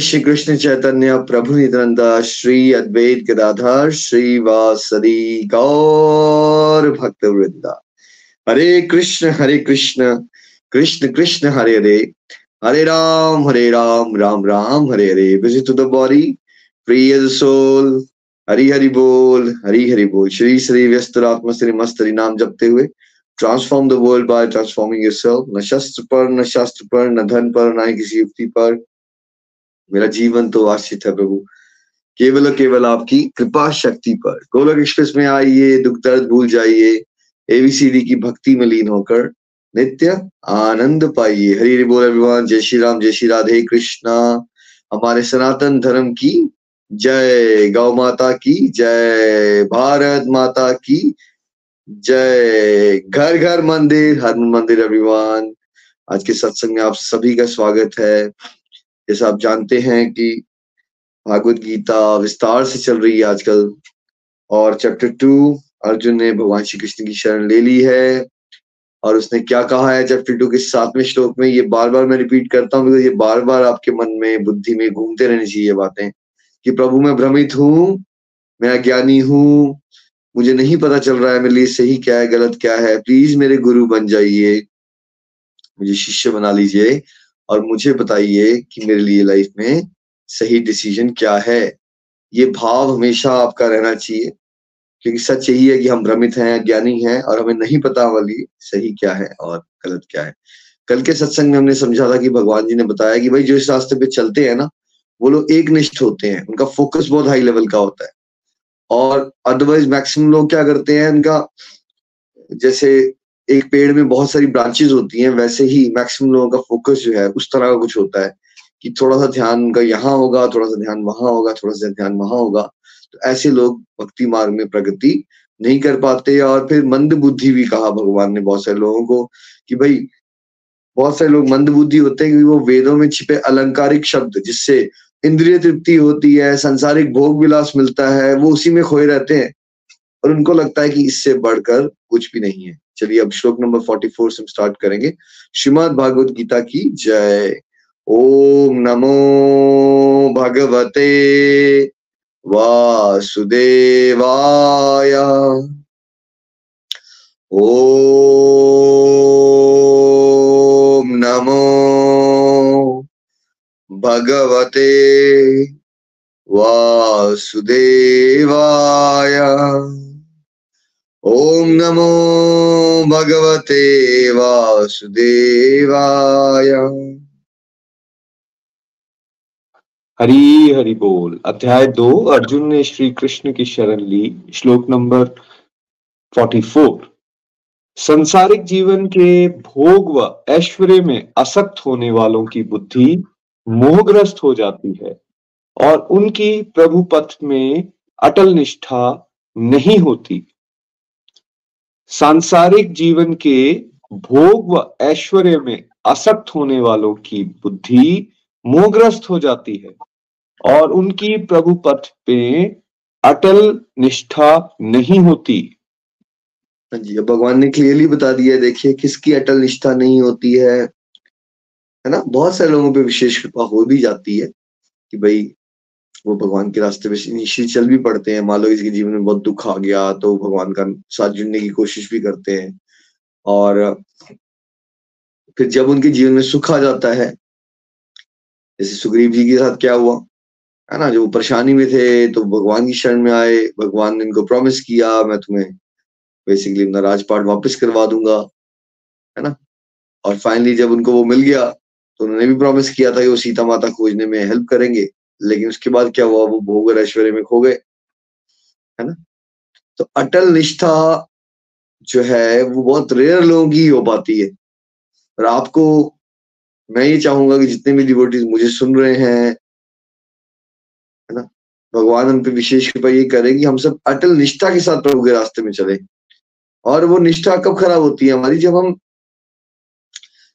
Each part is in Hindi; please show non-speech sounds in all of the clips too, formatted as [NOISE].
श्री कृष्ण चैतन्य प्रभु नित्यानंद, श्री अद्वैत गदाधर श्री वासदी गौर भक्त Vrinda Hare Krishna Hare Krishna Krishna Krishna, Hare Hare. Hare Ram Hare Ram Ram Ram, Hare Hare. Visit to the body as soul Hari Hari बोल, हरि हरि बोल। श्री श्री व्यस्त आत्मा, श्री मस्त नाम जपते हुए transform the world by transforming yourself न शस्त्र पर, न शास्त्र पर, न धन पर, न किसी युक्ति पर। मेरा जीवन तो आश्रित है प्रभु। केवल और केवल आपकी कृपा शक्ति पर। गोलक एक्सप्रेस में आइए, दुख दर्द भूल जाइए एबीसीडी की भक्ति में लीन होकर नित्य आनंद पाइए। हरि हरि बोल अभिमान। जय श्री राम, जय श्री राधे कृष्णा। हमारे सनातन धर्म की जय। गौ माता की जय। भारत माता की जय। घर घर मंदिर, हर मंदिर अभिमान। आज के सत्संग में आप सभी का स्वागत है। जैसा आप जानते हैं कि भागवत गीता विस्तार से चल रही है आजकल, और चैप्टर टू अर्जुन ने भगवान श्री कृष्ण की शरण ले ली है, और उसने क्या कहा है चैप्टर टू के सातवें श्लोक में? ये बार बार मैं रिपीट करता हूँ बिकॉज़ ये बार बार आपके मन में, बुद्धि में घूमते रहनी चाहिए ये बातें, कि प्रभु मैं भ्रमित हूँ, मैं अज्ञानी हूँ, मुझे नहीं पता चल रहा है मेरे लिए सही क्या है, गलत क्या है। प्लीज़ मेरे गुरु बन जाइए, मुझे शिष्य बना लीजिए। और मुझे बताइए कि मेरे लिए लाइफ में सही डिसीज़न क्या है? ये भाव हमेशा आपका रहना चाहिए, क्योंकि सच यही है कि हम भ्रमित हैं ज्ञानी हैं और हमें नहीं पता हमारे सही क्या है और गलत क्या है। कल के सत्संग में हमने समझा था कि भगवान जी ने बताया कि भाई जो इस रास्ते पे चलते हैं ना, वो लोग एक निष्ठ होते हैं, उनका फोकस बहुत हाई लेवल का होता है। और अदरवाइज़ मैक्सिमम लोग क्या करते हैं, उनका जैसे एक पेड़ में बहुत सारी ब्रांचेस होती हैं, वैसे ही मैक्सिमम लोगों का फोकस जो है, उस तरह का कुछ होता है कि थोड़ा सा ध्यान उनका यहाँ होगा, थोड़ा सा ध्यान वहाँ होगा, थोड़ा सा ध्यान वहाँ होगा। तो ऐसे लोग भक्ति मार्ग में प्रगति नहीं कर पाते और फिर मंद बुद्धि भी कहा भगवान ने बहुत सारे लोगों को कि भाई, बहुत सारे लोग मंद बुद्धि होते हैं क्योंकि वो वेदों में छिपे अलंकारिक शब्द जिससे इंद्रिय तृप्ति होती है, संसारिक भोग विलास मिलता है, वो उसी में खोए रहते हैं। और उनको लगता है कि इससे बढ़कर कुछ भी नहीं है। चलिए अब श्लोक नंबर फोर्टी फोर से हम स्टार्ट करेंगे। श्रीमद भागवत गीता की जय। ओम नमो भगवते वासुदेवाय। ओम नमो भगवते वासुदेवाय। ओम नमो भगवते वासुदेवाय। हरी, हरि बोल। अध्याय दो, अर्जुन ने श्री कृष्ण की शरण ली। श्लोक नंबर फोर्टी फोर संसारिक जीवन के भोग व ऐश्वर्य में असक्त होने वालों की बुद्धि मोहग्रस्त हो जाती है और उनकी प्रभु पथ में अटल निष्ठा नहीं होती। सांसारिक जीवन के भोग व ऐश्वर्य में असक्त होने वालों की बुद्धि मोहग्रस्त हो जाती है और उनकी प्रभु पथ पे अटल निष्ठा नहीं होती। हाँ जी भगवान ने क्लियरली बता दिया देखिए, किसकी अटल निष्ठा नहीं होती है? है ना? बहुत सारे लोगों पे विशेष कृपा हो भी जाती है कि भाई वो भगवान के रास्ते पे निश्चित चल भी पड़ते हैं। मान लो किसी के जीवन में बहुत दुख आ गया तो भगवान का साथ जुड़ने की कोशिश भी करते हैं। और फिर जब उनके जीवन में सुख आ जाता है, जैसे सुग्रीव जी के साथ क्या हुआ, है ना? जो परेशानी में थे तो भगवान की शरण में आए, भगवान ने इनको प्रॉमिस किया, मैं तुम्हें बेसिकली अपना राजपाट वापस करवा दूँगा। है ना? और फाइनली जब उनको वो मिल गया तो उन्होंने भी प्रॉमिस किया था कि वो सीता माता खोजने में हेल्प करेंगे। लेकिन उसके बाद क्या हुआ? वो भोग और ऐश्वर्य में खो गए, है ना? तो अटल निष्ठा जो है, वो बहुत रेयर लोगों की हो पाती है। और आपको, मैं ये चाहूँगा कि जितने भी डिवोटीज मुझे सुन रहे हैं, है ना? भगवान हम पे विशेष कृपा ये करें कि हम सब अटल निष्ठा के साथ प्रभु के रास्ते में चले। और वो निष्ठा कब खराब होती है हमारी? जब हम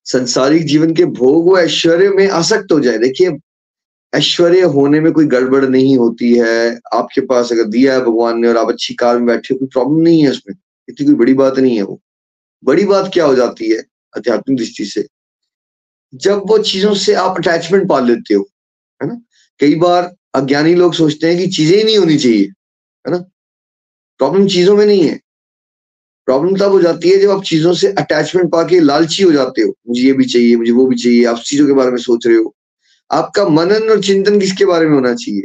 संसारिक जीवन के भोग व ऐश्वर्य में आसक्त हो जाए। देखिए ऐश्वर्य होने में कोई गड़बड़ नहीं होती है। आपके पास अगर दिया है भगवान ने और आप अच्छी कार में बैठे कोई प्रॉब्लम नहीं है उसमें। इतनी कोई बड़ी बात नहीं है वो। बड़ी बात क्या हो जाती है आध्यात्मिक दृष्टि से? जब वो चीज़ों से आप अटैचमेंट पाल लेते हो, है ना? कई बार अज्ञानी लोग सोचते हैं कि चीज़ें ही नहीं होनी चाहिए, है ना? प्रॉब्लम चीज़ों में नहीं है। प्रॉब्लम तब हो जाती है जब आप चीज़ों से अटैचमेंट पाके लालची हो जाते हो। मुझे ये भी चाहिए, मुझे वो भी चाहिए, आप चीज़ों के बारे में सोच रहे हो। आपका मनन और चिंतन किसके बारे में होना चाहिए?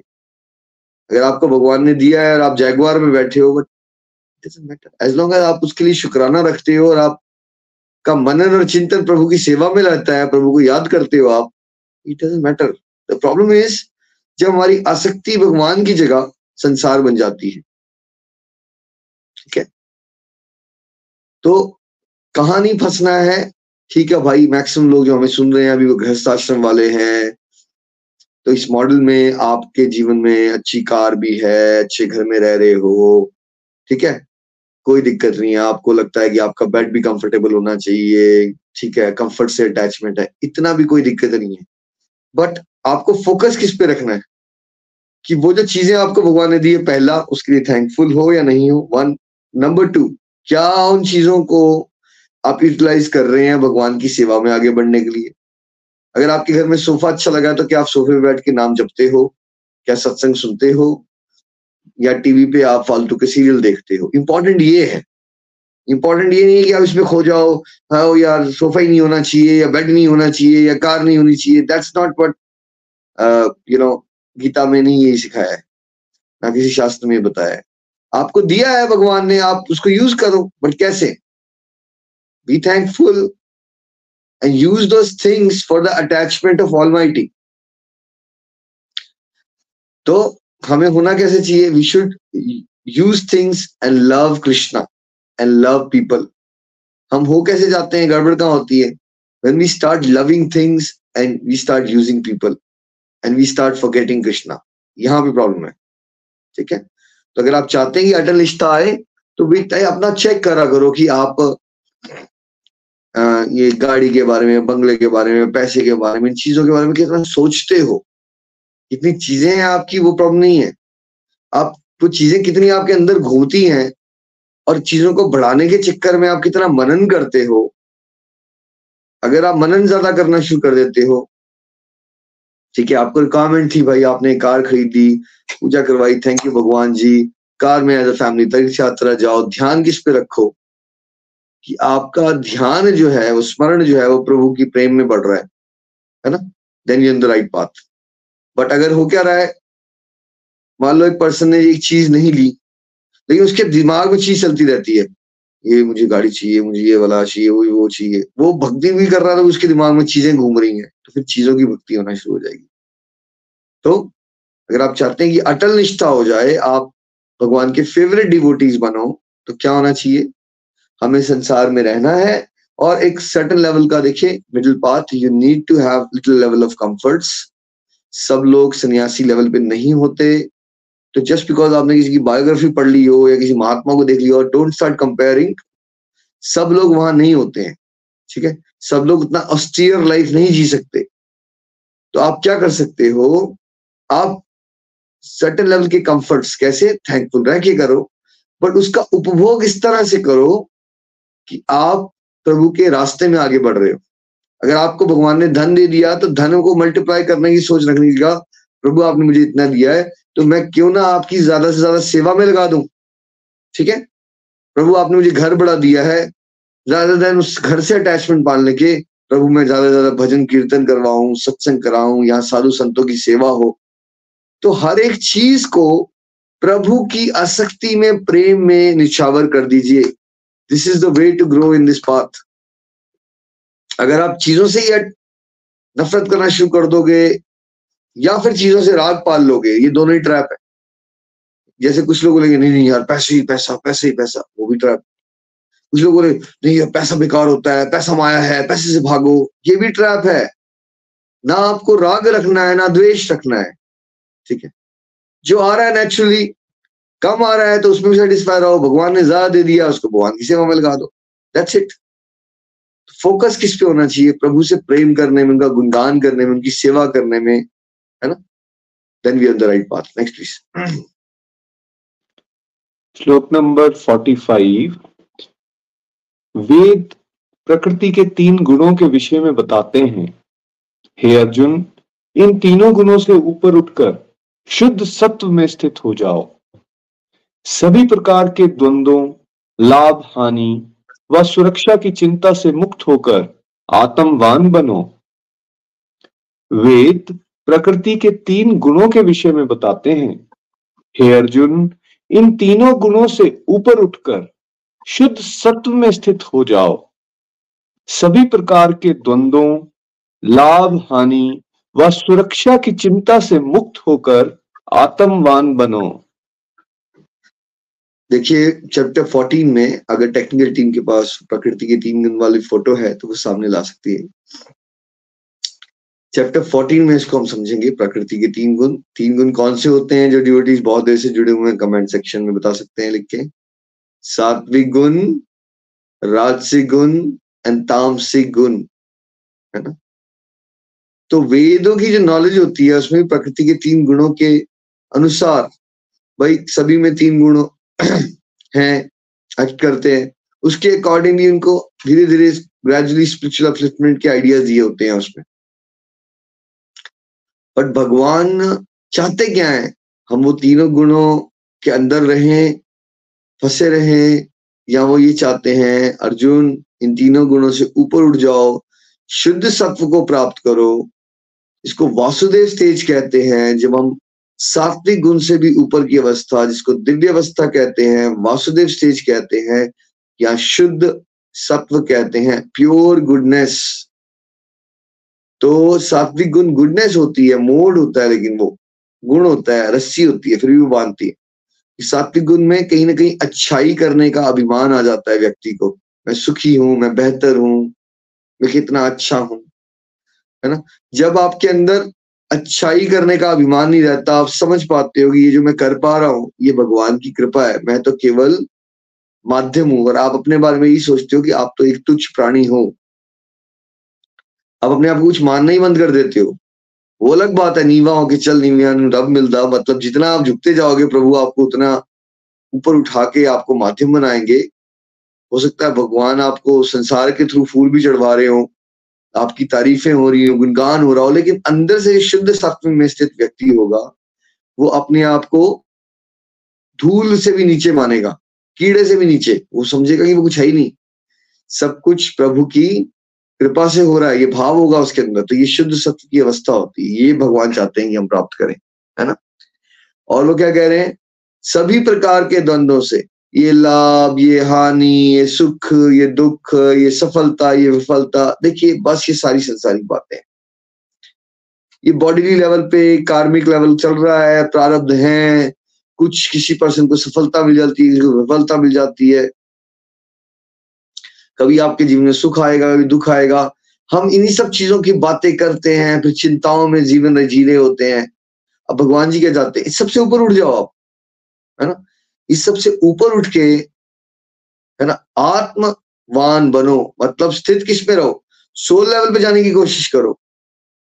अगर आपको भगवान ने दिया है और आप जैगवार में बैठे हो but matter as long as आप उसके लिए शुक्राना रखते हो और आप का मनन और चिंतन प्रभु की सेवा में रहता है, प्रभु को याद करते हो आप it doesn't matter the problem is जब हमारी आसक्ति भगवान की जगह संसार बन जाती है। ठीक है? तो कहानी फंसना है, ठीक है भाई, मैक्सिमम लोग जो हमें सुन रहे हैं, अभी वो गृहस्थ आश्रम वाले हैं तो इस मॉडल में आपके जीवन में अच्छी कार भी है, अच्छे घर में रह रहे हो, ठीक है? कोई दिक्कत नहीं है, आपको लगता है कि आपका बेड भी कंफर्टेबल होना चाहिए, ठीक है कंफर्ट से अटैचमेंट है, इतना भी कोई दिक्कत नहीं है। बट आपको फोकस किस पे रखना है? कि वो जो चीज़ें आपको भगवान ने दी है, पहला, उसके लिए थैंकफुल हो या नहीं हो वन नंबर टू क्या उन चीज़ों को आप यूटिलाइज कर रहे हैं भगवान की सेवा में आगे बढ़ने के लिए? अगर आपके घर में सोफा अच्छा लगा तो क्या आप सोफे पे बैठ के नाम जपते हो? क्या सत्संग सुनते हो? या टीवी पे आप फालतू के सीरियल देखते हो? इंपॉर्टेंट ये है। इंपॉर्टेंट ये नहीं है कि आप इसमें खो जाओ हाँ यार, सोफा ही नहीं होना चाहिए, या बेड नहीं होना चाहिए, या कार नहीं होनी चाहिए। That's not what you know Gita में नहीं यही सिखाया है, ना किसी शास्त्र में बताया है। आपको दिया है भगवान ने, आप उसको यूज़ करो बट कैसे? Be thankful and use those things for the attachment of all तो हमें होना कैसे चाहिए? We should use things and love Krishna and love people हम हो कैसे जाते हैं? गड़बड़ कहाँ होती है? When we start loving things and we start using people and we start forgetting krishna. यहाँ पे प्रॉब्लम है. ठीक है? तो अगर आप चाहते हैं कि अटल निष्ठा आए तो भी अपना चेक करा करो कि आप ये गाड़ी के बारे में, बंगले के बारे में, पैसे के बारे में, इन चीज़ों के बारे में कितना सोचते हो? कितनी चीज़ें हैं आपकी, वो प्रॉब्लम नहीं है। आप, वो चीज़ें कितनी आपके अंदर घूमती हैं और चीज़ों को बढ़ाने के चक्कर में आप कितना मनन करते हो? अगर आप मनन ज़्यादा करना शुरू कर देते हो, ठीक है, आपको रिक्वायरमेंट थी भाई, आपने कार खरीदी, पूजा करवाई थैंक यू भगवान जी, कार में एज अ फैमिली तीर्थ यात्रा जाओ, ध्यान किस पे रखो? कि आपका ध्यान जो है, वो स्मरण जो है, वो प्रभु की प्रेम में बढ़ रहा है है ना? Then you the right path but अगर हो क्या रहा है, मान लो एक पर्सन ने एक चीज़ नहीं ली, लेकिन उसके दिमाग में चीज़ चलती रहती है, ये मुझे गाड़ी चाहिए, मुझे ये वाला चाहिए, वो वो चाहिए, वो भक्ति भी कर रहा था उसके दिमाग में चीज़ें घूम रही हैं तो फिर चीज़ों की भक्ति होना शुरू हो जाएगी। तो अगर आप चाहते हैं कि अटल निष्ठा हो जाए, आप भगवान के फेवरेट डिवोटीज बनो तो क्या होना चाहिए? हमें संसार में रहना है। और एक सर्टन लेवल का देखिए middle path you need to have little level of comforts सब लोग सन्यासी लेवल पे नहीं होते। तो जस्ट बिकॉज़ आपने किसी की बायोग्राफी पढ़ ली हो या किसी महात्मा को देख लिया हो डोंट स्टार्ट कंपेयरिंग सब लोग वहाँ नहीं होते हैं, ठीक है? सब लोग उतना ऑस्टियर लाइफ नहीं जी सकते। तो आप क्या कर सकते हो? आप सर्टन लेवल के कंफर्ट्स कैसे? थैंकफुल रह के करो। बट उसका उपभोग इस तरह से करो कि आप प्रभु के रास्ते में आगे बढ़ रहे हो। अगर आपको भगवान ने धन दे दिया तो धन को मल्टीप्लाई करने की सोच रखने का प्रभु, आपने मुझे इतना दिया है तो मैं क्यों ना आपकी ज़्यादा से ज़्यादा सेवा में लगा दूँ? ठीक है? प्रभु, आपने मुझे घर बड़ा दिया है, ज़्यादा देन उस घर से अटैचमेंट पालने के, प्रभु, मैं ज़्यादा से ज़्यादा भजन, कीर्तन करवाऊं, सत्संग कराऊं यहाँ साधु संतों की सेवा हो। तो हर एक चीज़ को प्रभु की आसक्ति में, प्रेम में निछावर कर दीजिए। This is the way to grow in this path अगर आप चीज़ों से ही नफरत करना शुरू कर दोगे, या फिर चीज़ों से राग पाल लोगे, ये दोनों ही ट्रैप है। जैसे कुछ लोग बोलेंगे, नहीं नहीं यार, पैसे ही पैसा, पैसे ही पैसा, वो भी ट्रैप कुछ लोग बोले, नहीं, यार, पैसा बेकार होता है, पैसा माया है, पैसे से भागो, ये भी ट्रैप है। ना आपको राग रखना है, ना द्वेष रखना है। ठीक है? जो आ रहा है नेचुरली कम आ रहा है तो उसमें भी सेटिस्फाई रहो। भगवान ने ज़्यादा दे दिया, उसको भगवान की सेवा में लगा दो। दैट्स इट फोकस किस पे होना चाहिए? प्रभु से प्रेम करने में, उनका गुणगान करने में, उनकी सेवा करने में, है ना? Then we are the right path next please श्लोक नंबर 45 वेद प्रकृति के तीन गुणों के विषय में बताते हैं। हे अर्जुन, इन तीनों गुणों से ऊपर उठकर शुद्ध सत्व में स्थित हो जाओ। सभी प्रकार के द्वंद्वों, लाभ, हानि व सुरक्षा की चिंता से मुक्त होकर आत्मवान बनो। वेद प्रकृति के तीन गुणों के विषय में बताते हैं। हे अर्जुन, इन तीनों गुणों से ऊपर उठकर शुद्ध सत्व में स्थित हो जाओ। सभी प्रकार के द्वंद्वों, लाभ, हानि व सुरक्षा की चिंता से मुक्त होकर आत्मवान बनो। देखिए चैप्टर 14 में अगर टेक्निकल टीम के पास, प्रकृति के तीन गुण वाली फ़ोटो है तो वो सामने ला सकती है। चैप्टर 14 में इसको हम समझेंगे, प्रकृति के तीन गुण। तीन गुण कौन से होते हैं जो डिवोटीज बहुत देर से जुड़े हुए हैं? कमेंट सेक्शन में बता सकते हैं, लिख के। सात्विक गुण, राजसिक गुण एंड तामसिक गुण, है ना? तो वेदों की जो नॉलेज होती है, उसमें प्रकृति के तीन गुणों के अनुसार, भाई, सभी में तीन गुण [CLEARS THROAT] हैं एक्ट करते हैं। उसके अकॉर्डिंगली उनको धीरे धीरे ग्रेजुअली स्पिरिचुअल अपलिफ्टमेंट के आइडियाज़ दिए होते हैं उसमें। बट भगवान चाहते क्या है? हम वो तीनों गुणों के अंदर रहें, फंसे रहें, या वो ये चाहते हैं, अर्जुन, इन तीनों गुणों से ऊपर उठ जाओ, शुद्ध सत्व को प्राप्त करो। इसको वासुदेव स्टेज कहते हैं, जब हम सात्विक गुण से भी ऊपर की अवस्था, जिसको दिव्य अवस्था कहते हैं, वासुदेव स्टेज कहते हैं, या शुद्ध सत्व कहते हैं प्योर गुडनेस तो सात्विक गुण गुडनेस होती है, मोड होता है, लेकिन वो गुण होता है, रस्सी होती है, फिर भी वो बांधती है। सात्विक गुण में कहीं ना कहीं अच्छाई करने का अभिमान आ जाता है व्यक्ति को। मैं सुखी हूँ, मैं बेहतर हूँ, मैं कितना अच्छा हूँ, है ना? जब आपके अंदर अच्छाई करने का अभिमान नहीं रहता। आप समझ पाते हो कि ये जो मैं कर पा रहा हूँ, ये भगवान की कृपा है। मैं तो केवल माध्यम हूँ और आप अपने बारे में यही सोचते हो कि आप तो एक तुच्छ प्राणी हो। आप अपने आप को कुछ मानना ही बंद कर देते हो। वो अलग बात है, नीवा हो कि चल नीविया रब मिलता मतलब जितना आप झुकते जाओगे, प्रभु आपको उतना ऊपर उठा के आपको माध्यम बनाएँगे। हो सकता है भगवान आपको संसार के थ्रू फूल भी चढ़वा रहे हो। आपकी तारीफें हो रही हो, गुणगान हो रहा हो, लेकिन अंदर से शुद्ध सत्व में स्थित व्यक्ति होगा, वो अपने आप को धूल से भी नीचे मानेगा, कीड़े से भी नीचे। वो समझेगा कि वो कुछ है ही नहीं। सब कुछ प्रभु की कृपा से हो रहा है, ये भाव होगा उसके अंदर। तो ये शुद्ध सत्य की अवस्था होती है, ये भगवान चाहते हैं कि हम प्राप्त करें, है ना? और वो क्या कह रहे हैं? सभी प्रकार के द्वंद्वों से ये लाभ, ये हानि, ये सुख, ये दुख, ये सफलता, ये विफलता। देखिए, बस ये सारी संसारिक बातें ये बॉडीली लेवल पे कार्मिक लेवल चल रहा है, प्रारब्ध है, कुछ किसी पर्सन को सफलता मिल जाती है, किसी को विफलता मिल जाती है। कभी आपके जीवन में सुख आएगा, कभी दुख आएगा। हम इन्हीं सब चीज़ों की बातें करते हैं, फिर चिंताओं में जीवन जी रहे होते हैं। अब भगवान जी क्या चाहते हैं? सबसे ऊपर उठ जाओ आप, है ना? इस सबसे ऊपर उठ के, है ना, आत्मवान बनो मतलब स्थित किसमें रहो? सोल लेवल पे जाने की कोशिश करो,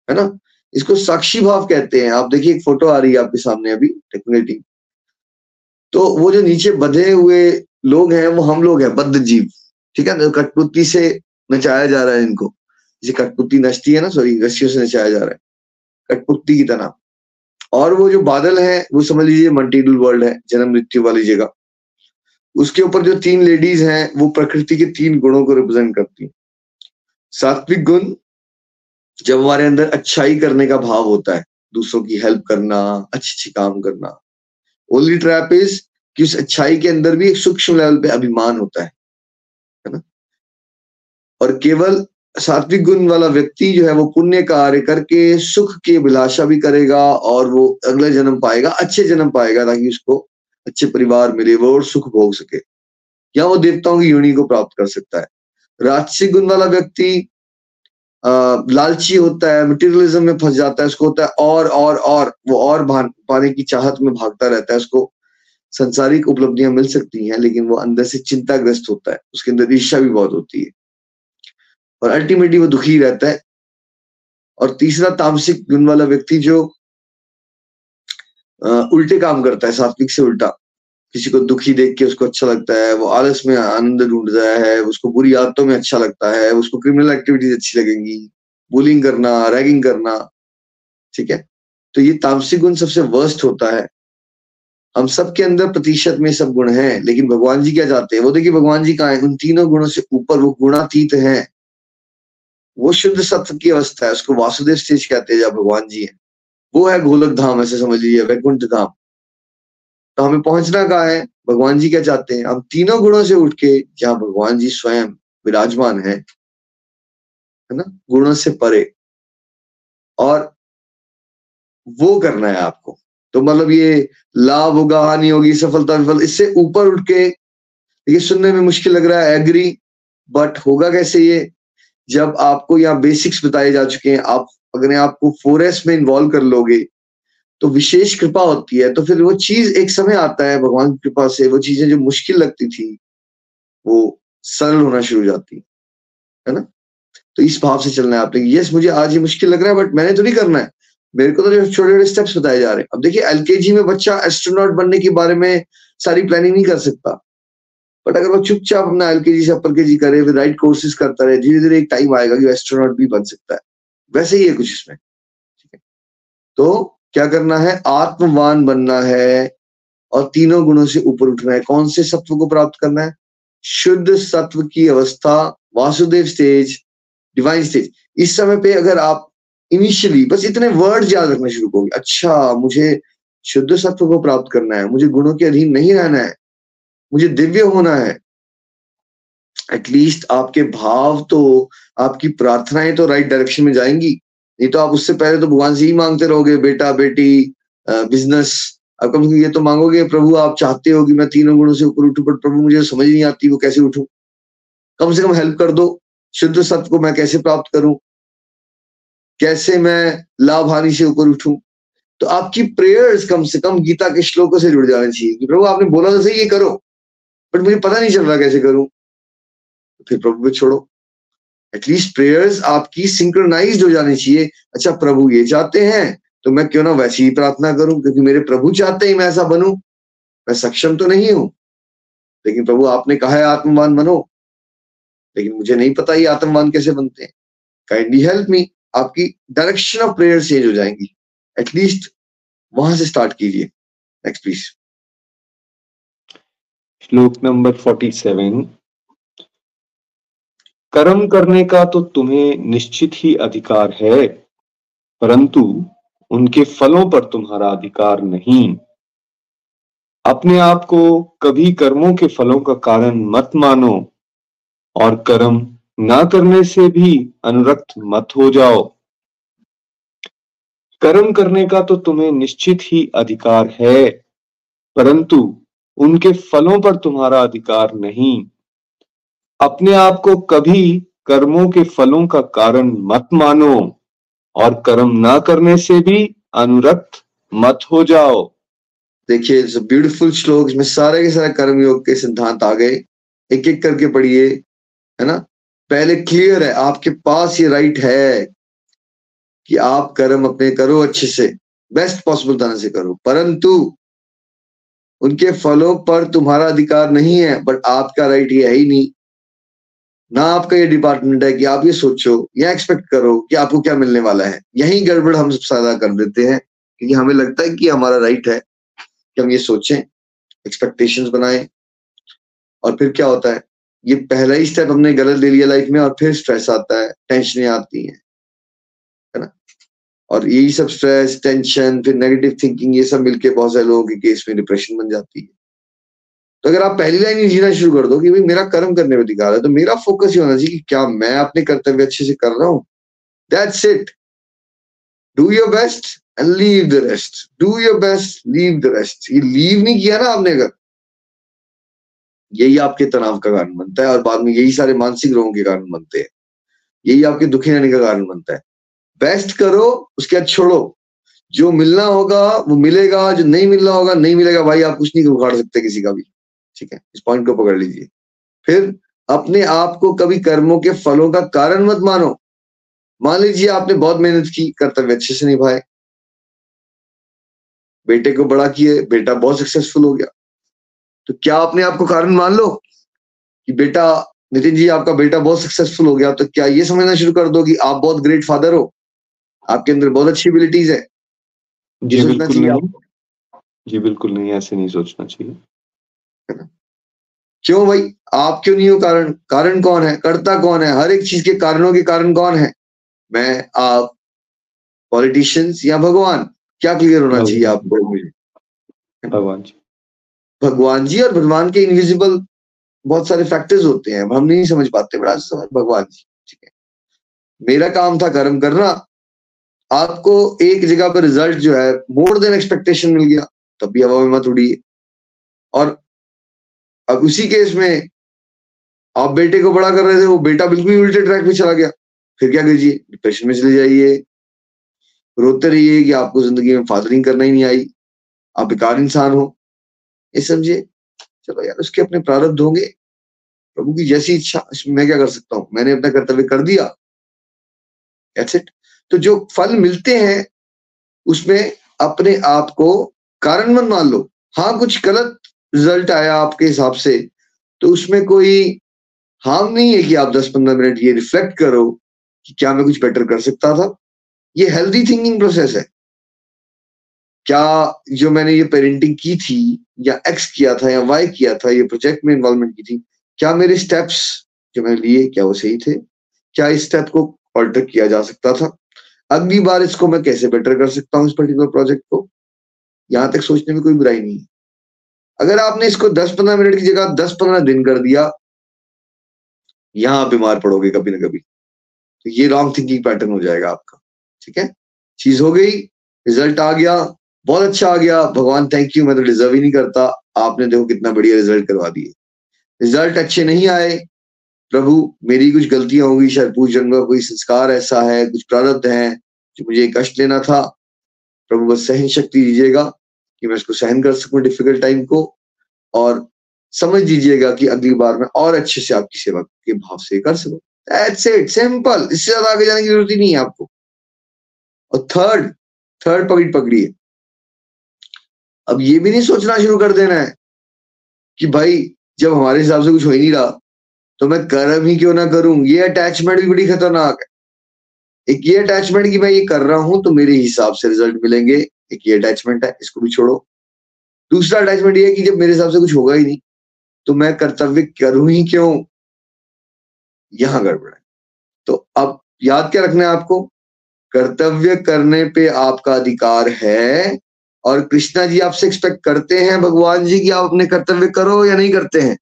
है ना? इसको साक्षी भाव कहते हैं। आप देखिए, एक फ़ोटो आ रही है आपके सामने अभी टेक्निकल तो वो जो नीचे बधे हुए लोग हैं, वो हम लोग हैं, बद्ध जीव। ठीक है ना? कठपुतली से नचाया जा रहा है इनको। जैसे कठपुतली नचती है ना सॉरी रस्सियों से नचाया जा रहा है। कठपुतली की तरह। और वो जो बादल है, वो समझ लीजिए मल्टीडल वर्ल्ड है, जन्म मृत्यु वाली जगह। उसके ऊपर जो तीन लेडीज़ हैं, वो प्रकृति के तीन गुणों को रिप्रेजेंट करती हैं। सात्विक गुण, जब हमारे अंदर अच्छाई करने का भाव होता है, दूसरों की हेल्प करना अच्छे अच्छे काम करना। ओनली ट्रैप इज़ कि उस अच्छाई के अंदर भी एक सूक्ष्म लेवल पे अभिमान होता है है ना? और केवल सात्विक गुण वाला व्यक्ति जो है वो पुण्य कार्य करके सुख की अभिलाषा भी करेगा और वो अगले जन्म पाएगा, अच्छे जन्म पाएगा, ताकि उसको अच्छे परिवार मिले वो और सुख भोग सके। या वो देवताओं की योनि को प्राप्त कर सकता है। राजसिक गुण वाला व्यक्ति लालची होता है मटेरियलिज्म में फंस जाता है, उसको होता है और और और, वो और पाने की चाहत में भागता रहता है, उसको संसारिक उपलब्धियाँ मिल सकती हैं, लेकिन वो अंदर से चिंताग्रस्त होता है, उसके अंदर ईर्षा भी बहुत होती है। और अल्टीमेटली वो दुखी रहता है। और तीसरा तामसिक गुण वाला व्यक्ति जो उल्टे काम करता है, सात्विक से उल्टा। किसी को दुखी देख के उसको अच्छा लगता है, वो आलस में आनंद ढूंढता है, उसको बुरी आदतों में अच्छा लगता है, उसको क्रिमिनल एक्टिविटीज़ अच्छी लगेंगी बुलिंग करना रैगिंग करना, ठीक है? तो ये तामसिक गुण सबसे वर्स्ट होता है। हम सब के अंदर प्रतिशत में सब गुण हैं, लेकिन भगवान जी क्या चाहते हैं? वो देखिए, भगवान जी कहा है? उन तीनों गुणों से ऊपर वो गुणातीत हैं। वो शुद्ध सत्व की अवस्था है, उसको वासुदेव स्टेज कहते हैं जब भगवान जी है। वो है गोलक धाम, ऐसे समझ लीजिए, वैकुंठ धाम। तो हमें पहुँचना कहा है? भगवान जी क्या चाहते हैं? हम तीनों गुणों से उठ के जहाँ भगवान जी स्वयं विराजमान है है ना? गुणों से परे। और वो करना है आपको। तो मतलब ये लाभ होगा हानि होगी, सफलता विफल इससे ऊपर उठ के, ये सुनने में मुश्किल लग रहा है एग्री बट होगा कैसे ये? जब आपको यहाँ बेसिक्स बताए जा चुके हैं, आप, अगर आपको फोरेस्ट में इन्वॉल्व कर लोगे तो विशेष कृपा होती है तो फिर वो चीज़ एक समय आता है, भगवान की कृपा से वो चीज़ें जो मुश्किल लगती थी, वो सरल होना शुरू जाती है ना? तो इस भाव से चलना है आपने यस, मुझे आज ये मुश्किल लग रहा है बट मैंने तो नहीं करना है। मेरे को तो छोटे छोटे स्टेप्स बताए जा रहे हैं। अब देखिए एलकेजी में बच्चा एस्ट्रोनॉट बनने के बारे में सारी प्लानिंग नहीं कर सकता। बट अगर वो चुपचाप अपना एलकेजी से अपर के जी करे, फिर राइट कोर्सेज करता रहे, धीरे धीरे एक टाइम आएगा कि एस्ट्रोनॉट भी बन सकता है। वैसे ही है कुछ इसमें। ठीक है? तो क्या करना है? आत्मवान बनना है और तीनों गुणों से ऊपर उठना है। कौन से सत्व को प्राप्त करना है? शुद्ध सत्व की अवस्था, वासुदेव स्टेज डिवाइन स्टेज इस समय पे अगर आप इनिशियली बस इतने वर्ड याद रखना शुरू करोगे। अच्छा मुझे शुद्ध सत्व को प्राप्त करना है, मुझे गुणों के अधीन नहीं रहना है। मुझे दिव्य होना है। एटलीस्ट आपके भाव तो आपकी प्रार्थनाएँ तो राइट डायरेक्शन में जाएँगी। नहीं तो आप उससे पहले तो भगवान से ही मांगते रहोगे, बेटा, बेटी बिज़नेस अब कम ये तो मांगोगे, प्रभु, आप चाहते हो कि मैं तीनों गुणों से ऊपर उठू बट प्रभु, मुझे समझ नहीं आती वो कैसे उठू। कम से कम हेल्प कर दो। शुद्ध सत्व को मैं कैसे प्राप्त करूँ? कैसे मैं लाभ हानि से ऊपर उठूं? तो आपकी प्रेयर्स कम से कम गीता के श्लोकों से जुड़ जाने चाहिए कि प्रभु, आपने बोला तो सही, ये करो। बट मुझे पता नहीं चल रहा कैसे करूँ। फिर प्रभु को छोड़ो। एटलीस्ट प्रेयर्स आपकी सिंक्रोनाइज हो जानी चाहिए। अच्छा प्रभु ये चाहते हैं तो मैं क्यों ना वैसी ही प्रार्थना करूँ? क्योंकि मेरे प्रभु चाहते ही मैं ऐसा बनूं। मैं सक्षम तो नहीं हूँ। लेकिन प्रभु आपने कहा है आत्मवान बनो। लेकिन मुझे नहीं पता ये आत्मवान कैसे बनते हैं। काइंडली हेल्प मी आपकी डायरेक्शन ऑफ़ प्रेयर चेंज हो जाएँगी। एटलीस्ट वहाँ से स्टार्ट कीजिए। नेक्स्ट प्लीज़ श्लोक नंबर फोर्टी सेवन कर्म करने का तो तुम्हें निश्चित ही अधिकार है, परंतु उनके फलों पर तुम्हारा अधिकार नहीं। अपने आप को कभी कर्मों के फलों का कारण मत मानो, और कर्म ना करने से भी अनुरक्त मत हो जाओ। कर्म करने का तो तुम्हें निश्चित ही अधिकार है, परंतु उनके फलों पर तुम्हारा अधिकार नहीं। अपने आप को कभी कर्मों के फलों का कारण मत मानो और कर्म ना करने से भी अनुरक्त मत हो जाओ। देखिए ब्यूटीफुल श्लोक इसमें सारे के सारे कर्म योग के सिद्धांत आ गए। एक एक करके पढ़िए, है ना? पहले क्लियर है, आपके पास ये राइट है कि आप कर्म अपने करो अच्छे से बेस्ट पॉसिबल तरह से करो। परंतु उनके फलों पर तुम्हारा अधिकार नहीं है बट आपका राइट ये है ही नहीं। ना आपका ये डिपार्टमेंट है कि आप ये सोचो, या एक्सपेक्ट करो कि आपको क्या मिलने वाला है। यही गड़बड़ हम सब ज़्यादा कर देते हैं, क्योंकि हमें लगता है कि हमारा राइट है कि हम ये सोचें एक्सपेक्टेशंस बनाएँ। और फिर क्या होता है? ये पहला ही स्टेप हमने गलत ले लिया लाइफ में और फिर स्ट्रेस आता है टेंशनें आती हैं। और यही सब स्ट्रेस टेंशन फिर नेगेटिव थिंकिंग ये सब मिलके बहुत सारे लोगों के केस में डिप्रेशन बन जाती है। तो अगर आप पहली लाइन जीना शुरू कर दो कि भाई मेरा कर्म करने में अधिकार है तो मेरा फोकस ये होना चाहिए कि क्या मैं अपने कर्तव्य अच्छे से कर रहा हूँ। That's it do your best and leave the rest do your best leave the rest ये लीव नहीं किया ना आपने अगर। यही आपके तनाव का कारण बनता है और बाद में यही सारे मानसिक रोगों के कारण बनते हैं। यही आपके दुखी रहने का कारण बनता है। बेस्ट करो, उसके बाद छोड़ो। जो मिलना होगा, वो मिलेगा, जो नहीं मिलना होगा, नहीं मिलेगा, भाई आप कुछ नहीं उखाड़ सकते किसी का भी। ठीक है, इस पॉइंट को पकड़ लीजिए। फिर अपने आप को कभी कर्मों के फलों का कारण मत मानो। मान लीजिए आपने बहुत मेहनत की, कर्तव्य अच्छे से निभाए। बेटे को बड़ा किए, बेटा बहुत सक्सेसफुल हो गया। तो क्या अपने आप को कारण मान लो? कि बेटा, नितिन जी, आपका बेटा बहुत सक्सेसफुल हो गया तो क्या ये समझना शुरू कर दो कि आप बहुत ग्रेट फादर हो? आपके अंदर बहुत अच्छी एबिलिटीज है। जी बिल्कुल नहीं। जी बिल्कुल नहीं ऐसे नहीं सोचना चाहिए। क्यों भाई? आप क्यों नहीं हो? कारण कारण कौन है? कर्ता कौन है? हर एक चीज़ के कारणों के कारण कौन है? मैं आप पॉलिटिशियंस या भगवान? क्या क्लियर होना चाहिए आपको? भगवान जी। भगवान जी और भगवान के इनविजिबल बहुत सारे फैक्टर्स होते हैं। हम नहीं समझ पाते बड़ा भगवान जी ठीक है। मेरा काम था कर्म करना आपको एक जगह पर रिज़ल्ट जो है मोर देन एक्सपेक्टेशन मिल गया, तब भी हवा में मत उड़िए। और अब उसी केस में आप बेटे को बड़ा कर रहे थे, वो बेटा बिल्कुल उल्टे ट्रैक पे चला गया। फिर क्या कीजिए डिप्रेशन में चले जाइए। रोते रहिए कि आपको ज़िंदगी में फादरिंग करना ही नहीं आई। आप बेकार इंसान हो। ये समझिए, चलो यार, उसके अपने प्रारब्ध होंगे। प्रभु की जैसी इच्छा, मैं क्या कर सकता हूँ? मैंने अपना कर्तव्य कर दिया। इट तो जो फल मिलते हैं, उसमें अपने आप को कारण मन मान लो। हाँ कुछ गलत रिज़ल्ट आया आपके हिसाब से तो उसमें कोई हार्म नहीं है कि आप 10-15 मिनट ये रिफ्लेक्ट करो कि क्या मैं कुछ बेटर कर सकता था। ये हेल्दी थिंकिंग प्रोसेस है। क्या जो मैंने ये पेरेंटिंग की थी, या एक्स किया था, या वाई किया था, ये प्रोजेक्ट में इन्वॉल्वमेंट की थी, क्या मेरे स्टेप्स जो मैंने लिए, क्या वो सही थे? क्या इस स्टेप को ऑल्टर किया जा सकता था? अगली बार इसको मैं कैसे बेटर कर सकता हूँ इस पर्टिकुलर प्रोजेक्ट को? यहाँ तक सोचने में कोई बुराई नहीं है। अगर आपने इसको 10-15 मिनट की जगह 10-15 दिन कर दिया, यहाँ बीमार पड़ोगे कभी ना कभी। तो ये रॉन्ग थिंकिंग पैटर्न हो जाएगा आपका, ठीक है? चीज़ हो गई रिज़ल्ट आ गया, बहुत अच्छा आ गया। भगवान थैंक यू मैं तो डिजर्व ही नहीं करता। आपने देखो कितना बढ़िया रिज़ल्ट करवा दिए। रिज़ल्ट अच्छे नहीं आए। प्रभु, मेरी कुछ गलतियाँ होंगी, शायद पूछ का कोई संस्कार ऐसा है, कुछ प्रारब्ध है। जो मुझे कष्ट लेना था। प्रभु बस सहन शक्ति दीजिएगा कि मैं इसको सहन कर सकूँ डिफ़िकल्ट टाइम को और समझ दीजिएगा कि अगली बार मैं और अच्छे से आपकी सेवा के भाव से कर सकूँ। दैट्स इट सिंपल इससे ज़्यादा आगे जाने की ज़रूरत ही नहीं है आपको। और थर्ड थर्ड पकड़ी पकड़िए। अब ये भी नहीं सोचना शुरू कर देना है कि भाई, जब हमारे हिसाब से कुछ हो ही नहीं रहा तो मैं कर्म ही क्यों ना करूँ? ये अटैचमेंट भी बड़ी खतरनाक है। एक ये अटैचमेंट कि मैं ये कर रहा हूँ तो मेरे हिसाब से रिज़ल्ट मिलेंगे। एक ये अटैचमेंट है, इसको भी छोड़ो। दूसरा अटैचमेंट ये है कि जब मेरे हिसाब से कुछ होगा ही नहीं तो मैं कर्तव्य करूँ ही क्यों? यहाँ गड़बड़ है। तो अब याद क्या रखना है आपको? कर्तव्य करने पे आपका अधिकार है और कृष्णा जी आपसे एक्सपेक्ट करते हैं, भगवान जी की आप अपने कर्तव्य करो या नहीं करते हैं।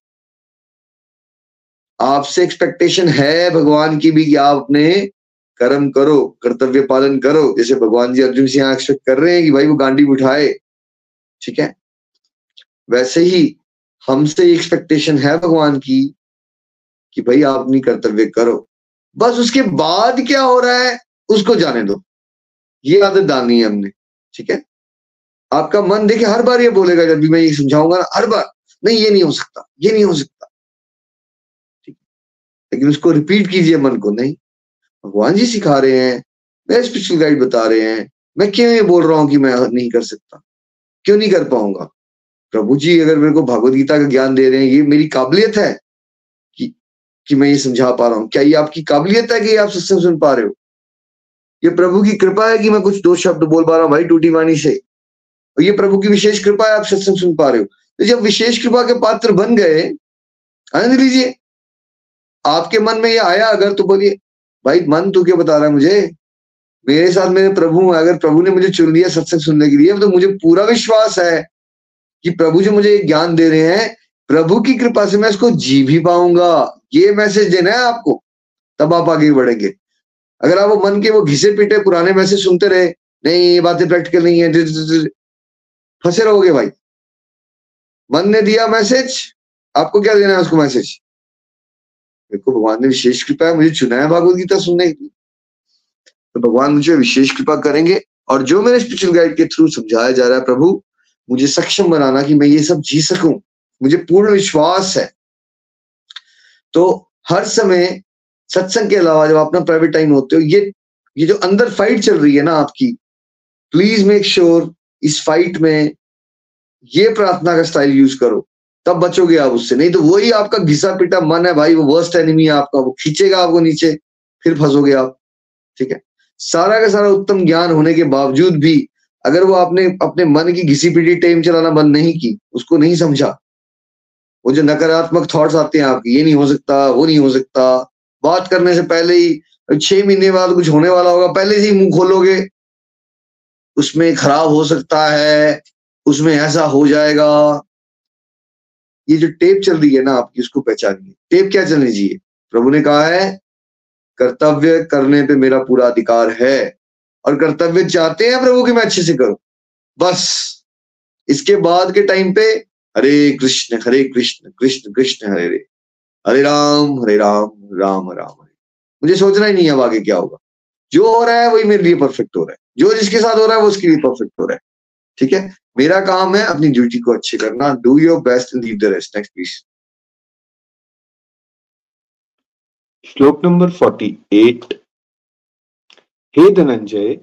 आपसे एक्सपेक्टेशन है भगवान की भी कि आप अपने कर्म करो, कर्तव्य पालन करो, जैसे भगवान जी अर्जुन से यहाँ एक्सपेक्ट कर रहे हैं कि भाई वो गांडी उठाए। ठीक है? वैसे ही हमसे एक्सपेक्टेशन है भगवान की कि भाई आप अपनी कर्तव्य करो। बस उसके बाद क्या हो रहा है, उसको जाने दो। ये आदत डालनी है हमने। ठीक है? आपका मन देखे हर बार ये बोलेगा, जब भी मैं ये समझाऊँगा ना, हर बार। नहीं, ये नहीं हो सकता, ये नहीं हो सकता। ठीक लेकिन उसको रिपीट कीजिए मन को, नहीं। भगवान जी सिखा रहे हैं, मैं स्पिरिचुअल गाइड बता रहे हैं, मैं क्यों ये बोल रहा हूँ कि मैं नहीं कर सकता? क्यों नहीं कर पाऊँगा? प्रभु जी, अगर मेरे को भगवत गीता का ज्ञान दे रहे हैं, ये मेरी काबिलियत है कि कि मैं ये समझा पा रहा हूँ? क्या ये आपकी काबिलियत है कि आप सत्संग सुन पा रहे हो? ये प्रभु की कृपा है कि मैं कुछ दो शब्द बोल पा रहा हूँ भाई टूटी वाणी से। और ये प्रभु की विशेष कृपा है, आप सत्संग सुन पा रहे हो। तो जब विशेष कृपा के पात्र बन गए, आनंद लीजिए। आपके मन में ये आया, अगर तो बोलिए भाई मन तू क्या बता रहा है मुझे? मेरे साथ मेरे प्रभु है, अगर प्रभु ने मुझे चुन लिया सत्संग सुनने के लिए तो मुझे पूरा विश्वास है कि प्रभु जो मुझे ज्ञान दे रहे हैं, प्रभु की कृपा से मैं इसको जी भी पाऊँगा। ये मैसेज देना है आपको, तब आप आगे बढ़ेंगे। अगर आप वो मन के वो घिसे पीटे पुराने मैसेज सुनते रहे, नहीं, ये बातें प्रैक्टिकल नहीं है फंसे रहोगे भाई। मन ने दिया मैसेज आपको क्या देना है उसको मैसेज देखो, भगवान ने विशेष कृपा है, मुझे चुना है भागवत गीता सुनने के तो भगवान मुझे विशेष कृपा करेंगे और जो मेरे स्पिरिचुअल गाइड के थ्रू समझाया जा रहा है, प्रभु, मुझे सक्षम बनाना कि मैं ये सब जी सकूँ। मुझे पूर्ण विश्वास है। तो हर समय सत्संग के अलावा जब अपना प्राइवेट टाइम होते हो, ये ये जो अंदर फाइट चल रही है ना आपकी प्लीज़ मेक श्योर इस फाइट में ये प्रार्थना का स्टाइल यूज़ करो। तब बचोगे आप उससे। नहीं तो वही आपका घिसा पिटा मन है भाई, वो वर्स्ट एनिमी है आपका, वो खींचेगा आपको नीचे, फिर फंसोगे आप। ठीक है? सारा का सारा उत्तम ज्ञान होने के बावजूद भी अगर वो आपने अपने मन की घिसी पिटी, टेम चलाना बंद नहीं की, उसको नहीं समझा, वो जो नकारात्मक थॉट्स आते हैं आपके, ये नहीं हो सकता, वो नहीं हो सकता। बात करने से पहले ही, छह महीने बाद कुछ होने वाला होगा, पहले से ही मुँह खोलोगे, उसमें खराब हो सकता है, उसमें ऐसा हो जाएगा। ये जो टेप चल रही है ना आपकी, उसको पहचानिए। टेप क्या चलनी चाहिए? प्रभु ने कहा है, कर्तव्य करने पे मेरा पूरा अधिकार है और कर्तव्य चाहते हैं प्रभु कि मैं अच्छे से करूँ। बस। इसके बाद के टाइम पे हरे कृष्ण हरे कृष्ण कृष्ण कृष्ण, हरे हरे। हरे राम हरे राम राम राम, हरे। मुझे सोचना ही नहीं है अब आगे क्या होगा। जो हो रहा है वही मेरे लिए परफेक्ट हो रहा है। जो जिसके साथ हो रहा है वो उसके लिए परफेक्ट हो रहा है। ठीक है? मेरा काम है अपनी ड्यूटी को अच्छे करना। Do your best leave the rest next please श्लोक नंबर फोर्टी एट हे धनंजय,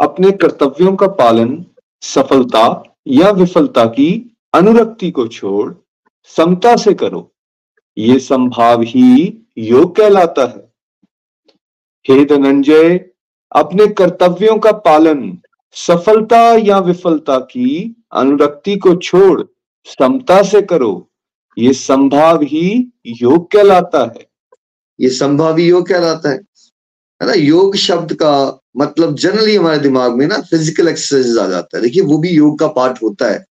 अपने कर्तव्यों का पालन, सफलता या विफलता की अनुरक्ति को छोड़, समता से करो। ये संभाव ही योग कहलाता है। हे धनंजय, अपने कर्तव्यों का पालन सफलता या विफलता की अनुरक्ति को छोड़ समता से करो, ये संभाव ही योग कहलाता है। ये संभावी योग कहलाता है। है ना? योग शब्द का मतलब जनरली हमारे दिमाग में ना फ़िज़िकल एक्सरसाइज आ जाता है। देखिए, वो भी योग का पार्ट होता है।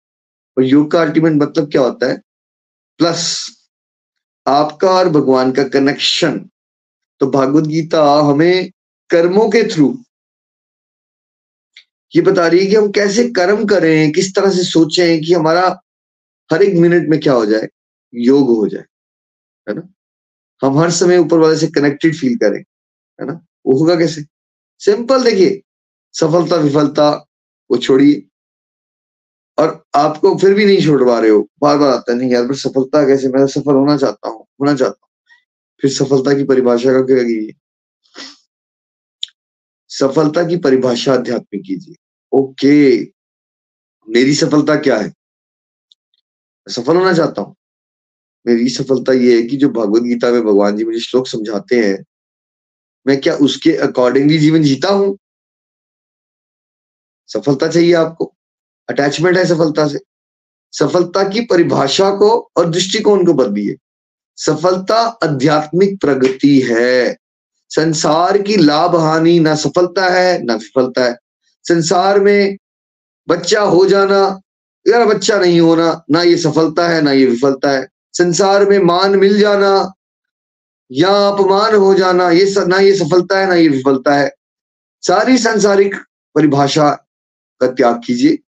और योग का अल्टीमेट मतलब क्या होता है? प्लस आपका और भगवान का कनेक्शन तो भागवत गीता हमें कर्मों के थ्रू ये बता रही है कि हम कैसे कर्म करें, किस तरह से सोचें कि हमारा हर एक मिनट में क्या हो जाए? योग हो जाए, है ना? हम हर समय ऊपर वाले से कनेक्टेड फील करें, है ना? वो होगा कैसे? सिंपल देखिए, सफलता, विफलता, वो छोड़िए। और आपको फिर भी नहीं छोड़ पा रहे हो। बार बार आता नहीं यार पर सफलता कैसे, मैं सफल होना चाहता हूँ, होना चाहता हूँ। फिर सफलता की परिभाषा का क्या कीजिए सफलता की परिभाषा अध्यात्मिक कीजिए। ओके, मेरी सफलता क्या है? सफल होना चाहता हूँ। मेरी सफलता ये है कि जो भगवत गीता में भगवान जी मुझे श्लोक समझाते हैं, मैं क्या उसके अकॉर्डिंगली जीवन जीता हूँ? सफलता चाहिए आपको? अटैचमेंट है सफलता से। सफलता की परिभाषा को और दृष्टिकोण को बदलिए। सफलता आध्यात्मिक प्रगति है। संसार की लाभ हानि ना सफलता है, ना विफलता है। संसार में बच्चा हो जाना यार बच्चा नहीं होना ना ये सफलता है ना ये विफलता है। संसार में मान मिल जाना या अपमान हो जाना ये स, ना ये सफलता है ना ये विफलता है। सारी सांसारिक परिभाषा का त्याग कीजिए।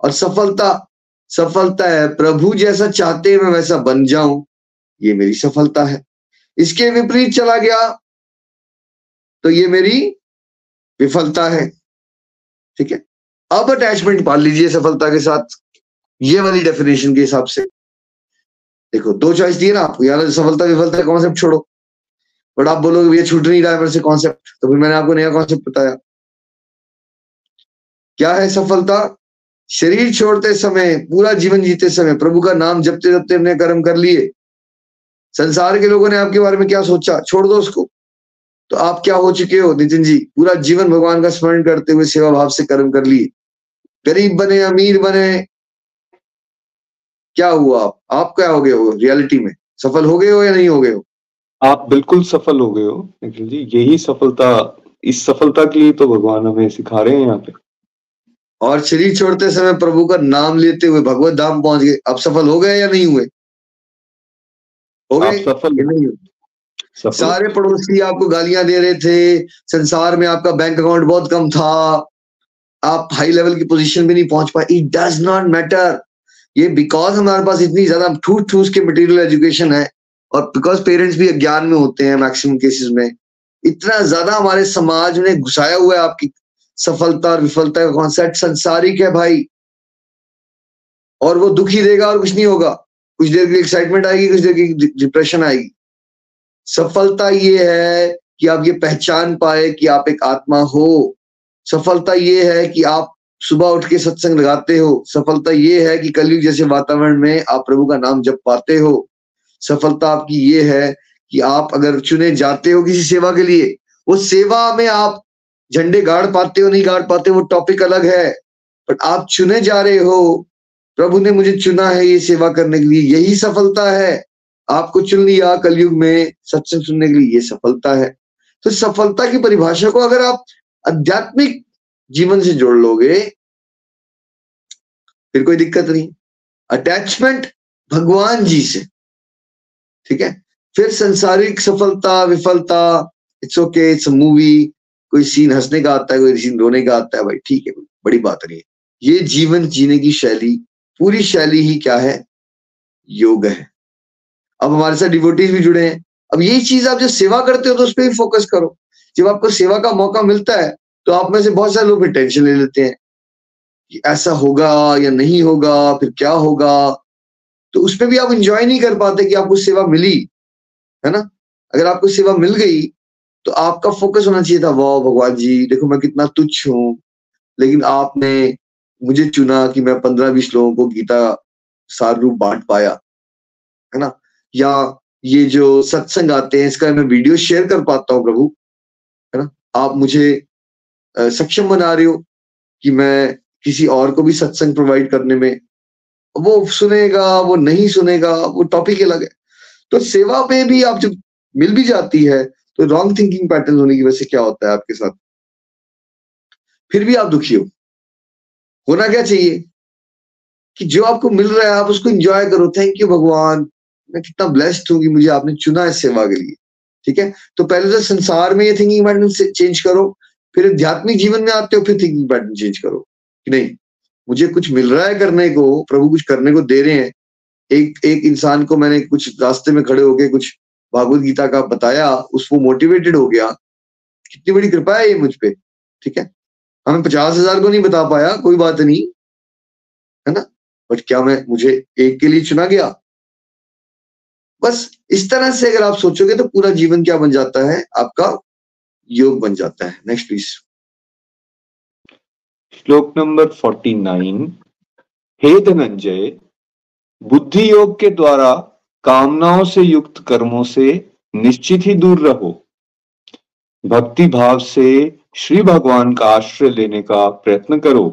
और सफलता सफलता है प्रभु जैसा चाहते मैं वैसा बन जाऊँ ये मेरी सफलता है। इसके विपरीत चला गया तो ये मेरी विफलता है। ठीक है? अब अटैचमेंट पाल लीजिए सफलता के साथ, ये वाली डेफिनेशन के हिसाब से। देखो, दो चॉइस दिए ना आपको, यार सफलता, विफलता कॉन्सेप्ट छोड़ो। बट आप बोलोगे, भैया, छूट नहीं रहा है मेरे से कॉन्सेप्ट तो फिर मैंने आपको नया कॉन्सेप्ट बताया। क्या है सफलता? शरीर छोड़ते समय, पूरा जीवन जीते समय, प्रभु का नाम जपते जपते हमने कर्म कर लिए। संसार के लोगों ने आपके बारे में क्या सोचा? छोड़ दो उसको। तो आप क्या हो चुके हो नितिन जी? पूरा जीवन भगवान का स्मरण करते हुए सेवा भाव से कर्म कर लिए। गरीब बने अमीर बने क्या हुआ आप? आप क्या हो गए हो रियलिटी में? सफल हो गए हो या नहीं हो गए हो? आप बिल्कुल सफल हो गए हो निखिल जी। यही सफलता इस सफलता के लिए तो भगवान हमें सिखा रहे हैं यहाँ पे। और शरीर छोड़ते समय प्रभु का नाम लेते हुए भगवत धाम पहुँच गए। अब सफल हो गए या नहीं हुए? हो गए सफल नहीं हुए? सारे पड़ोसी आपको गालियाँ दे रहे थे, संसार में आपका बैंक अकाउंट बहुत कम था। आप हाई लेवल की पोजीशन में नहीं पहुँच पाए। इट डज नॉट मैटर ये बिकॉज़ हमारे पास इतनी ज़्यादा ठूस ठूस के मटेरियल एजुकेशन है और बिकॉज़ पेरेंट्स भी अज्ञान में होते हैं मैक्सिमम केसेस में, इतना ज़्यादा हमारे समाज ने घुसाया हुआ है आपकी सफलता और विफलता का कॉन्सेप्ट संसारिक है भाई? और वो दुखी देगा और कुछ नहीं होगा। कुछ देर की एक्साइटमेंट आएगी, कुछ देर की डिप्रेशन आएगी। सफलता ये है कि आप ये पहचान पाए कि आप एक आत्मा हो। सफलता ये है कि आप सुबह उठ के सत्संग लगाते हो। सफलता ये है कि कलयुग जैसे वातावरण में आप प्रभु का नाम जप पाते हो। सफलता आपकी ये है कि आप अगर चुने जाते हो किसी सेवा के लिए, वो सेवा में आप झंडे गाड़ पाते हो, नहीं गाड़ पाते वो टॉपिक अलग है। बट आप चुने जा रहे हो। प्रभु ने मुझे चुना है ये सेवा करने के लिए। यही सफलता है। आपको चुन लिया कलयुग में सत्संग सुनने के लिए ये सफलता है। तो सफलता की परिभाषा को अगर आप आध्यात्मिक जीवन से जोड़ लोगे, फिर कोई दिक्कत नहीं। अटैचमेंट भगवान जी से। ठीक है? फिर संसारिक सफलता, विफलता इट्स ओके इट्स मूवी कोई सीन हंसने का आता है, कोई सीन रोने का आता है, भाई ठीक है, बड़ी बात नहीं है। ये जीवन जीने की शैली, पूरी शैली ही क्या है? योग है। अब हमारे साथ डिवोटीज भी जुड़े हैं। अब यही चीज़ आप जब सेवा करते हो तो उस पर भी फोकस करो। जब आपको सेवा का मौका मिलता है तो आप में से बहुत सारे लोग टेंशन ले लेते हैं कि ऐसा होगा या नहीं होगा, फिर क्या होगा? तो उस पर भी आप इंजॉय नहीं कर पाते कि आपको सेवा मिली, है ना? अगर आपको सेवा मिल गई तो आपका फोकस होना चाहिए था, वाह, भगवान जी, देखो मैं कितना तुच्छ हूँ। लेकिन आपने मुझे चुना कि मैं पंद्रह बीस लोगों को गीता सार रूप बांट पाया, है ना? या ये जो सत्संग आते हैं, इसका मैं वीडियो शेयर कर पाता हूँ प्रभु, है ना? आप मुझे सक्षम बना रहे हो कि मैं किसी और को भी सत्संग प्रोवाइड करने में, वो सुनेगा, वो नहीं सुनेगा, वो टॉपिक अलग है। तो सेवा पे भी आप जब मिल भी जाती है तो रॉन्ग थिंकिंग पैटर्न होने की वजह से क्या होता है आपके साथ? फिर भी आप दुखी हो। होना क्या चाहिए? कि जो आपको मिल रहा है, आप उसको एंजॉय करो। थैंक यू भगवान। मैं कितना ब्लेस्ड हूँ कि मुझे आपने चुना है सेवा के लिए। ठीक है? तो पहले तो संसार में ये थिंकिंग पैटर्न चेंज करो, फिर आध्यात्मिक जीवन में आते हो, फिर थिंकिंग पैटर्न चेंज करो, कि नहीं, मुझे कुछ मिल रहा है करने को, प्रभु कुछ करने को दे रहे हैं। एक एक इंसान को मैंने कुछ रास्ते में खड़े होके कुछ भागवत गीता का बताया उसको मोटिवेटेड हो गया। कितनी बड़ी कृपा है ये मुझ पर ठीक है? हमें पचास हज़ार को नहीं बता पाया, कोई बात नहीं, है ना? बट क्या मैं, मुझे एक के लिए चुना गया? बस इस तरह से अगर आप सोचोगे तो पूरा जीवन क्या बन जाता है? आपका योग बन जाता है। नेक्स्ट प्लीज़ श्लोक नंबर फोर्टी नाइन। हे धनंजय, बुद्धि योग के द्वारा कामनाओं से युक्त कर्मों से निश्चित ही दूर रहो। भक्ति भाव से श्री भगवान का आश्रय लेने का प्रयत्न करो,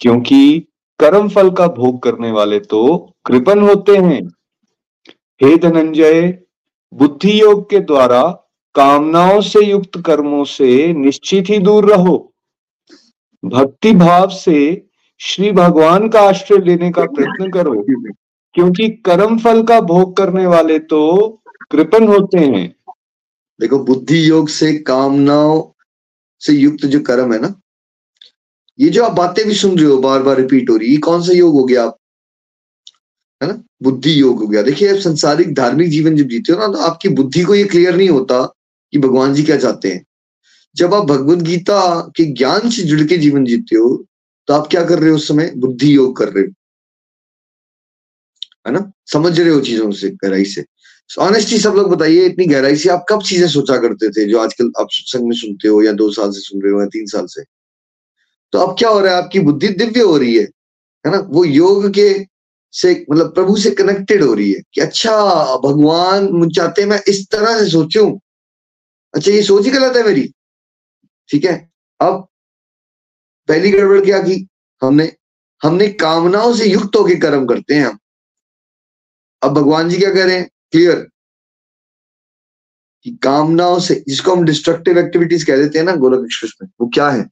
क्योंकि कर्म फल का भोग करने वाले तो कृपन होते हैं। हे धनंजय बुद्धि योग के द्वारा कामनाओं से युक्त कर्मों से निश्चित ही दूर रहो। भक्ति भाव से श्री भगवान का आश्रय लेने का प्रयत्न करो, क्योंकि कर्म फल का भोग करने वाले तो कृपन होते हैं। देखो बुद्धि योग से कामनाओं से युक्त जो कर्म है ना, ये जो आप बातें भी सुन रहे हो बार बार रिपीट हो रही है कौन सा योग हो गया आप? है ना? बुद्धि योग हो गया। देखिए, आप संसारिक धार्मिक जीवन जब जीते हो ना तो आपकी बुद्धि को ये क्लियर नहीं होता कि भगवान जी क्या चाहते हैं। जब आप भगवत गीता के ज्ञान से जुड़ के जीवन जीते हो तो आप क्या कर रहे हो उस समय? बुद्धि योग कर रहे हो। है ना? समझ रहे हो चीज़ों से, गहराई से। ऑनेस्टली सब लोग बताइए, इतनी गहराई से आप कब चीज़ें सोचा करते थे जो आजकल आप सत्संग में सुनते हो या दो साल से सुन रहे हो या तीन साल से? तो अब क्या हो रहा है? आपकी बुद्धि दिव्य हो रही है। है ना? वो योग के से मतलब प्रभु से कनेक्टेड हो रही है कि अच्छा भगवान चाहते मैं इस तरह से सोचूं। अच्छा ये सोच ही गलत है मेरी। ठीक है? अब पहली गड़बड़ क्या की? हमने हमने कामनाओं से युक्त होकर कर्म करते हैं हम। अब भगवान जी क्या कह रहे हैं? क्लियर कि कामनाओं से, जिसको हम डिस्ट्रक्टिव एक्टिविटीज़ कह देते हैं ना, गोलक एक्सप्रेस में, वो क्या है?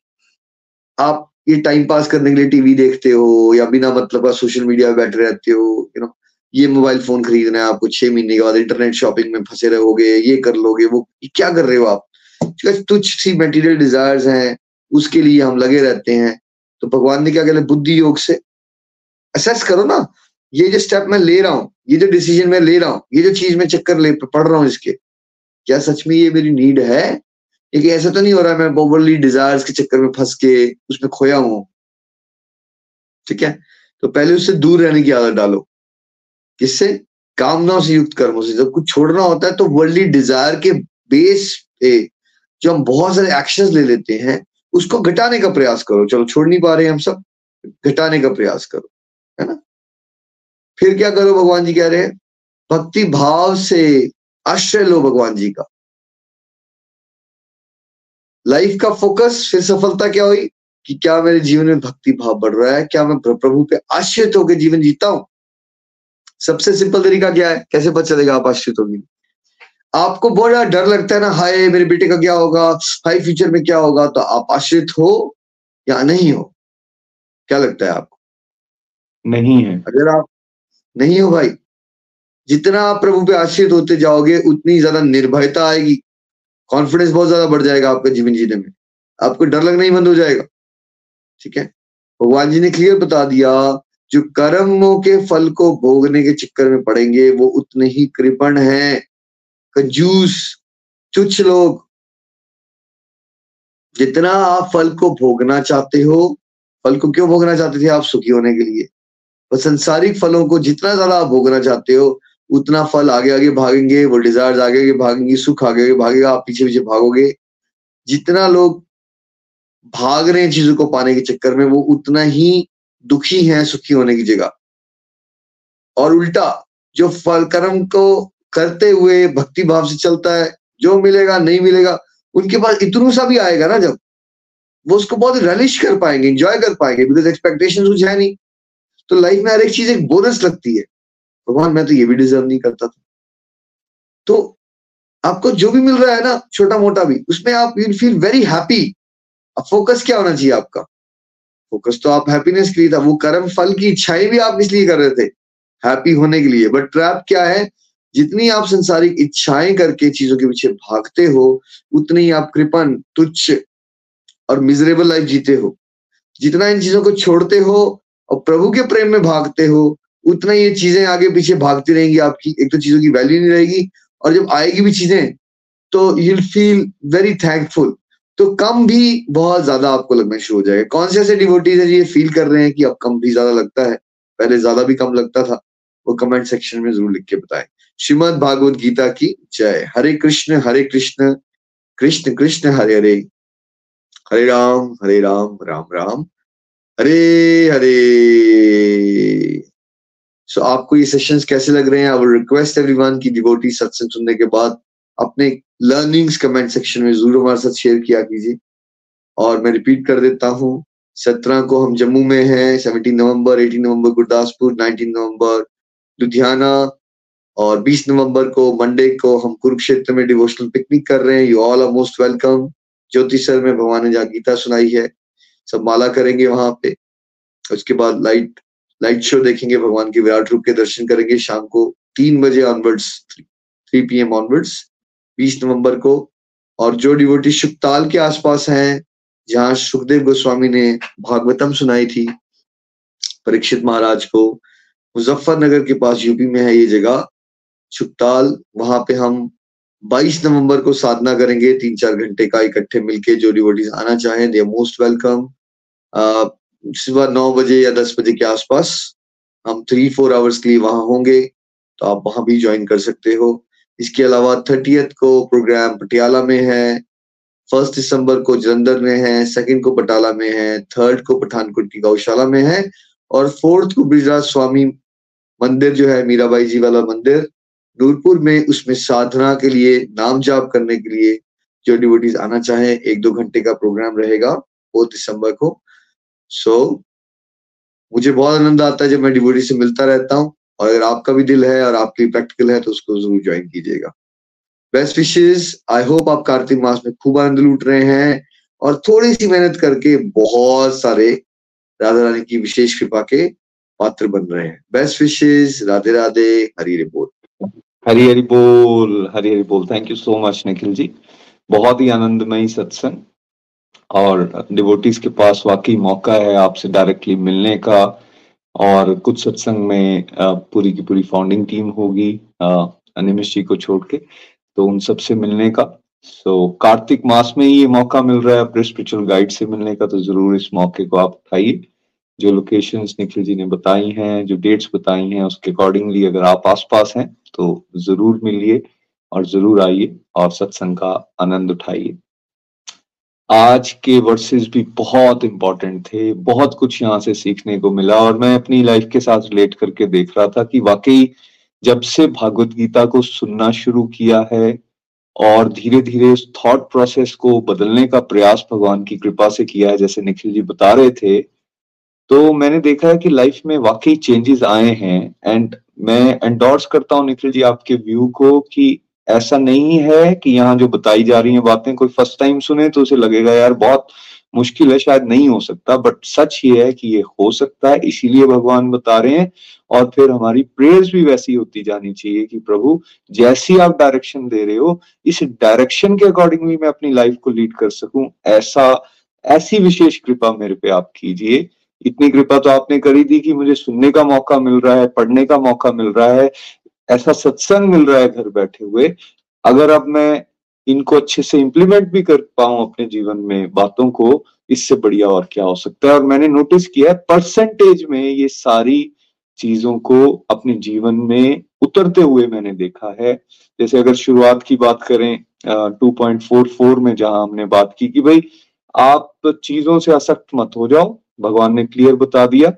आप ये टाइम पास करने के लिए टीवी देखते हो या बिना मतलब का सोशल मीडिया पे बैठे रहते हो यू नो ये मोबाइल फ़ोन खरीदना है आपको छह महीने के बाद इंटरनेट शॉपिंग में फंसे रहोगे, ये कर लोगे, वो क्या कर रहे हो आप? तुच्छ सी मेटीरियल डिजायर्स हैं, उसके लिए हम लगे रहते हैं। तो भगवान ने क्या कहते बुद्धि योग से असेस करो ना। ये जो स्टेप मैं ले रहा हूँ, ये जो डिसीज़न मैं ले रहा हूँ, ये जो चीज़ मैं चक्कर ले, पढ़ रहा हूँ इसके, क्या सच में ये मेरी नीड है? लेकिन ऐसा तो नहीं हो रहा मैं ओवरली डिजायर्स के चक्कर में फंस के उसमें खोया हूँ। ठीक है? तो पहले उससे दूर रहने की आदत डालो। किससे? कामनाओं से युक्त कर्मों से। जब कुछ छोड़ना होता है तो वर्ल्डली डिज़ायर के बेस पे जो हम बहुत सारे एक्शंस ले लेते हैं, उसको घटाने का प्रयास करो। चलो, छोड़ नहीं पा रहे हम सब। घटाने का प्रयास करो। है ना? फिर क्या करो भगवान जी कह रहे हैं? भक्ति भाव से आश्रय लो भगवान जी का। लाइफ का फोकस फिर सफलता क्या हुई? कि क्या मेरे जीवन में भक्ति भाव बढ़ रहा है? क्या मैं प्रभु पे आश्रित होकर जीवन जीता हूँ? सबसे सिंपल तरीका क्या है? कैसे पता चलेगा आप आश्रित होगी? आपको बहुत ज़्यादा डर लगता है ना हाय मेरे बेटे का क्या होगा? हाई फ्यूचर में क्या होगा? तो आप आश्रित हो या नहीं हो? क्या लगता है आपको? नहीं है। अगर आप नहीं हो भाई जितना आप प्रभु पे आश्रित होते जाओगे उतनी ज़्यादा निर्भयता आएगी। कॉन्फिडेंस बहुत ज़्यादा बढ़ जाएगा आपके जीवन जीने में। आपको डर लगना ही बंद हो जाएगा। ठीक है? भगवान जी ने क्लियर बता दिया, जो कर्मों के फल को भोगने के चक्कर में पड़ेंगे, वो उतने ही कृपण हैं। कंजूस, तुच्छ लोग, जितना आप फल को भोगना चाहते हो, फल को क्यों भोगना चाहते थे आप सुखी होने के लिए? और संसारिक फलों को जितना ज़्यादा आप भोगना चाहते हो उतना फल आगे आगे भागेंगे, वो डिज़ायर आगे आगे भागेंगे, सुख आगे आगे भागेगा, आप पीछे पीछे भागोगे। जितना लोग भाग रहे हैं चीज़ों को पाने के चक्कर में, वो उतना ही दुखी हैं, सुखी होने की जगह। और उल्टा, जो फल, कर्म को करते हुए भक्ति भाव से चलता है, जो मिलेगा, नहीं मिलेगा, उनके पास इतनू सा भी आएगा ना जब, वो उसको बहुत रलिश कर पाएँगे इंजॉय कर पाएँगे बिकॉज़ एक्सपेक्टेशन कुछ है नहीं। तो लाइफ में हर एक चीज़ एक बोनस लगती है। भगवान, मैं तो ये भी डिजर्व नहीं करता था। तो आपको जो भी मिल रहा है ना छोटा मोटा भी, उसमें आप यू फील वेरी हैप्पी अब फोकस क्या होना चाहिए आपका? फोकस तो आप हैप्पीनेस के लिए था, वो कर्म फल की इच्छाएँ भी आप इसलिए कर रहे थे हैप्पी होने के लिए। बट ट्रैप क्या है? जितनी आप संसारिक इच्छाएँ करके चीज़ों के पीछे भागते हो, उतनी आप कृपन तुच्छ और मिजरेबल लाइफ जीते हो। जितना इन चीज़ों को छोड़ते हो और प्रभु के प्रेम में भागते हो उतना ये चीज़ें आगे पीछे भागती रहेंगी, आपकी एक तो चीज़ों की वैल्यू नहीं रहेगी और जब आएगी भी चीज़ें तो यू फील वेरी थैंकफुल तो कम भी बहुत ज़्यादा आपको लगना शुरू हो जाएगा। कौन से ऐसे डिवोटीज है ये फील कर रहे हैं कि अब कम भी ज़्यादा लगता है? पहले ज़्यादा भी कम लगता था। वो कमेंट सेक्शन में ज़रूर लिख के बताएँ। श्रीमद भागवत गीता की जय। हरे कृष्ण हरे कृष्ण कृष्ण कृष्ण, हरे हरे। हरे राम हरे राम राम राम। हरे हरे। सो so, आपको ये सेशंस कैसे लग रहे हैं? आई रिक्वेस्ट एवरीवन की डिवोटी सत्संग सुनने के बाद अपने लर्निंग्स कमेंट सेक्शन में ज़रूर हमारे साथ शेयर किया कीजिए। और मैं रिपीट कर देता हूँ। सत्रह को हम जम्मू में हैं सेवनटीन नवंबर एटीन नवंबर गुरदासपुर नाइनटीन नवंबर लुधियाना और 20 नवंबर को मंडे को हम कुरुक्षेत्र में डिवोशनल पिकनिक कर रहे हैं। You all are most welcome Jyoti sir में भगवान ने जहाँ गीता सुनाई है। सब माला करेंगे वहाँ पे। उसके बाद लाइट लाइट शो देखेंगे, भगवान के विराट रूप के दर्शन करेंगे। शाम को तीन बजे onwards three P M onwards बीस नवंबर को। और जो डिवोटी शुक्ताल के आसपास हैं, जहाँ सुखदेव गोस्वामी ने भागवतम सुनाई थी, परीक्षित महाराज को, मुजफ्फरनगर के पास यूपी में है ये जगह। सुखताल वहाँ पे हम 22 नवंबर को साधना करेंगे। तीन चार घंटे का इकट्ठे मिलके जो डिवोटीज आना चाहें दे मोस्ट वेलकम सुबह नौ बजे या दस बजे के आसपास हम थ्री फोर आवर्स के लिए वहाँ होंगे तो आप वहाँ भी ज्वाइन कर सकते हो। इसके अलावा थर्टियथ को प्रोग्राम पटियाला में है फ़र्स्ट दिसंबर को जलंधर में है सेकंड को बटाला में है थर्ड को पठानकोट की गौशाला में है, और फोर्थ को ब्रिजराज स्वामी मंदिर जो है, मीराबाई जी वाला मंदिर, नूरपुर में उसमें साधना के लिए, नाम जाप करने के लिए जो डिवोटीज आना चाहे, एक दो घंटे का प्रोग्राम रहेगा फोर्थ दिसंबर को। सो so, मुझे बहुत आनंद आता है जब मैं डिवोटी से मिलता रहता हूँ और अगर आपका भी दिल है और आपकी प्रैक्टिकल है तो उसको ज़रूर ज्वाइन कीजिएगा। बेस्ट विशेष आई होप आप कार्तिक मास में खूब आनंद लूट रहे हैं और थोड़ी सी मेहनत करके बहुत सारे राधा रानी की विशेष कृपा के पात्र बन रहे हैं। बेस्ट विशेष राधे राधे. हरी रिपोर्ट हरी हरी बोल। हरी हरी बोल। Thank you so much Nikhil ji. बहुत ही आनंदमयी सत्संग। और डिवोटीज के पास वाकई मौका है आपसे डायरेक्टली मिलने का। और कुछ सत्संग में पूरी की पूरी फाउंडिंग टीम होगी अनिमिश जी को छोड़ के तो उन सबसे मिलने का। सो so, कार्तिक मास में ही ये मौका मिल रहा है अपने स्पिरिचुअल गाइड से मिलने का तो ज़रूर इस मौके को आप उठाइए। जो लोकेशंस निखिल जी ने बताई हैं जो डेट्स बताई हैं उसके अकॉर्डिंगली अगर आप आस पास हैं तो ज़रूर मिलिए और ज़रूर आइए और सत्संग का आनंद उठाइए। आज के वर्सेस भी बहुत इंपॉर्टेंट थे, बहुत कुछ यहाँ से सीखने को मिला और मैं अपनी लाइफ के साथ रिलेट करके देख रहा था कि वाकई जब से भागवत गीता को सुनना शुरू किया है और धीरे धीरे उस थॉट प्रोसेस को बदलने का प्रयास भगवान की कृपा से किया है, जैसे निखिल जी बता रहे थे तो मैंने देखा है कि लाइफ में वाकई चेंजेस आए हैं। एंड मैं एंडोर्स करता हूँ निखिल जी आपके व्यू को कि ऐसा नहीं है कि यहाँ जो बताई जा रही है बातें कोई फ़र्स्ट टाइम सुने तो उसे लगेगा, यार, बहुत मुश्किल है, शायद नहीं हो सकता। बट सच ये है कि ये हो सकता है, इसीलिए भगवान बता रहे हैं। और फिर हमारी प्रेयर्स भी वैसी होती जानी चाहिए कि प्रभु, जैसी आप डायरेक्शन दे रहे हो, इस डायरेक्शन के अकॉर्डिंगली मैं अपनी लाइफ को लीड कर सकूँ। ऐसा, ऐसी विशेष कृपा मेरे पे आप कीजिए। इतनी कृपा तो आपने करी थी कि मुझे सुनने का मौका मिल रहा है, पढ़ने का मौका मिल रहा है। ऐसा सत्संग मिल रहा है घर बैठे हुए। अगर अब मैं इनको अच्छे से इंप्लीमेंट भी कर पाऊँ अपने जीवन में बातों को, इससे बढ़िया और क्या हो सकता है? और मैंने नोटिस किया है परसेंटेज में ये सारी चीज़ों को अपने जीवन में उतरते हुए मैंने देखा है। जैसे अगर शुरुआत की बात करें टू पॉइंट फोर फोर में जहाँ हमने बात की कि भाई आप चीज़ों से असक्त मत हो जाओ। भगवान ने क्लियर बता दिया।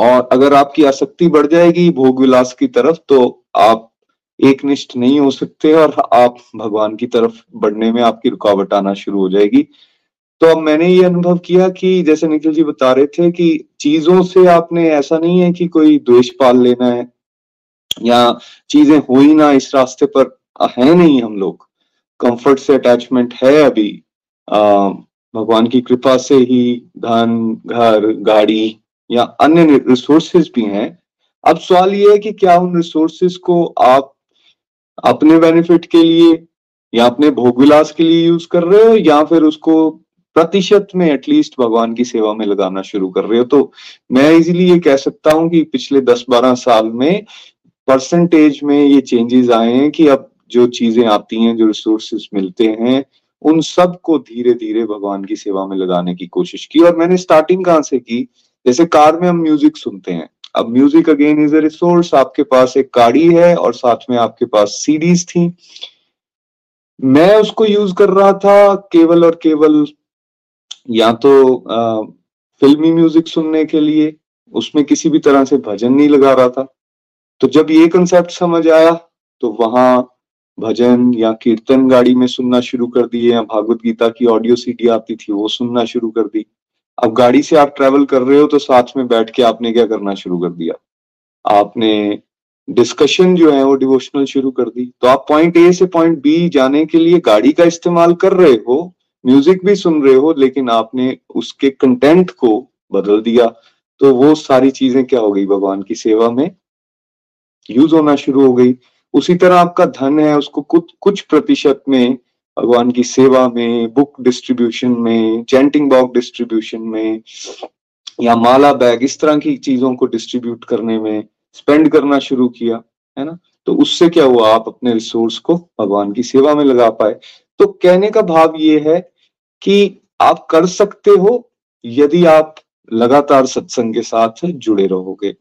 और अगर आपकी आसक्ति बढ़ जाएगी भोग विलास की तरफ़ तो आप एक निष्ठ नहीं हो सकते और आप भगवान की तरफ़ बढ़ने में आपकी रुकावट आना शुरू हो जाएगी। तो अब मैंने ये अनुभव किया कि जैसे निखिल जी बता रहे थे कि चीज़ों से आपने ऐसा नहीं है कि कोई द्वेष पाल लेना है या चीज़ें हो ही ना इस रास्ते पर है नहीं हम लोग। कंफर्ट से अटैचमेंट है अभी। आ, भगवान की कृपा से ही धन घर गाड़ी या अन्य रिसोर्सेज भी हैं। अब सवाल ये है कि क्या उन रिसोर्सेज को आप अपने बेनिफिट के लिए या अपने भोग विलास के लिए यूज़ कर रहे हो या फिर उसको प्रतिशत में एटलीस्ट भगवान की सेवा में लगाना शुरू कर रहे हो? तो मैं इजीली ये कह सकता हूँ कि पिछले दस बारह साल में परसेंटेज में ये चेंजेस आए हैं कि अब जो चीज़ें आती हैं, जो रिसोर्सेज मिलते हैं, उन सबको धीरे धीरे भगवान की सेवा में लगाने की कोशिश की और मैंने स्टार्टिंग कहाँ से की? जैसे कार में हम म्यूज़िक सुनते हैं। अब music again is a resource आपके पास एक गाड़ी है और साथ में आपके पास सीडीज थी। मैं उसको यूज़ कर रहा था केवल और केवल या तो आ, फिल्मी म्यूज़िक सुनने के लिए उसमें किसी भी तरह से भजन नहीं लगा रहा था। तो जब ये कंसेप्ट समझ आया तो वहाँ भजन या कीर्तन गाड़ी में सुनना शुरू कर दिए या भागवत गीता की ऑडियो सीडी आती थी वो सुनना शुरू कर दी। अब गाड़ी से आप ट्रेवल कर रहे हो तो साथ में बैठ के आपने क्या करना शुरू कर दिया? आपने डिस्कशन जो है वो डिवोशनल शुरू कर दी। तो आप पॉइंट ए से पॉइंट बी जाने के लिए गाड़ी का इस्तेमाल कर रहे हो म्यूज़िक भी सुन रहे हो, लेकिन आपने उसके कंटेंट को बदल दिया। तो वो सारी चीज़ें क्या हो गई भगवान की सेवा में? यूज़ होना शुरू हो गई। उसी तरह आपका धन है, उसको कुछ कुछ प्रतिशत में भगवान की सेवा में बुक डिस्ट्रीब्यूशन में चैंटिंग बॉक डिस्ट्रीब्यूशन में, या माला बैग, इस तरह की चीज़ों को डिस्ट्रीब्यूट करने में स्पेंड करना शुरू किया, है ना? तो उससे क्या हुआ? आप अपने रिसोर्स को भगवान की सेवा में लगा पाए। तो कहने का भाव ये है कि आप कर सकते हो यदि आप लगातार सत्संग के साथ जुड़े रहोगे।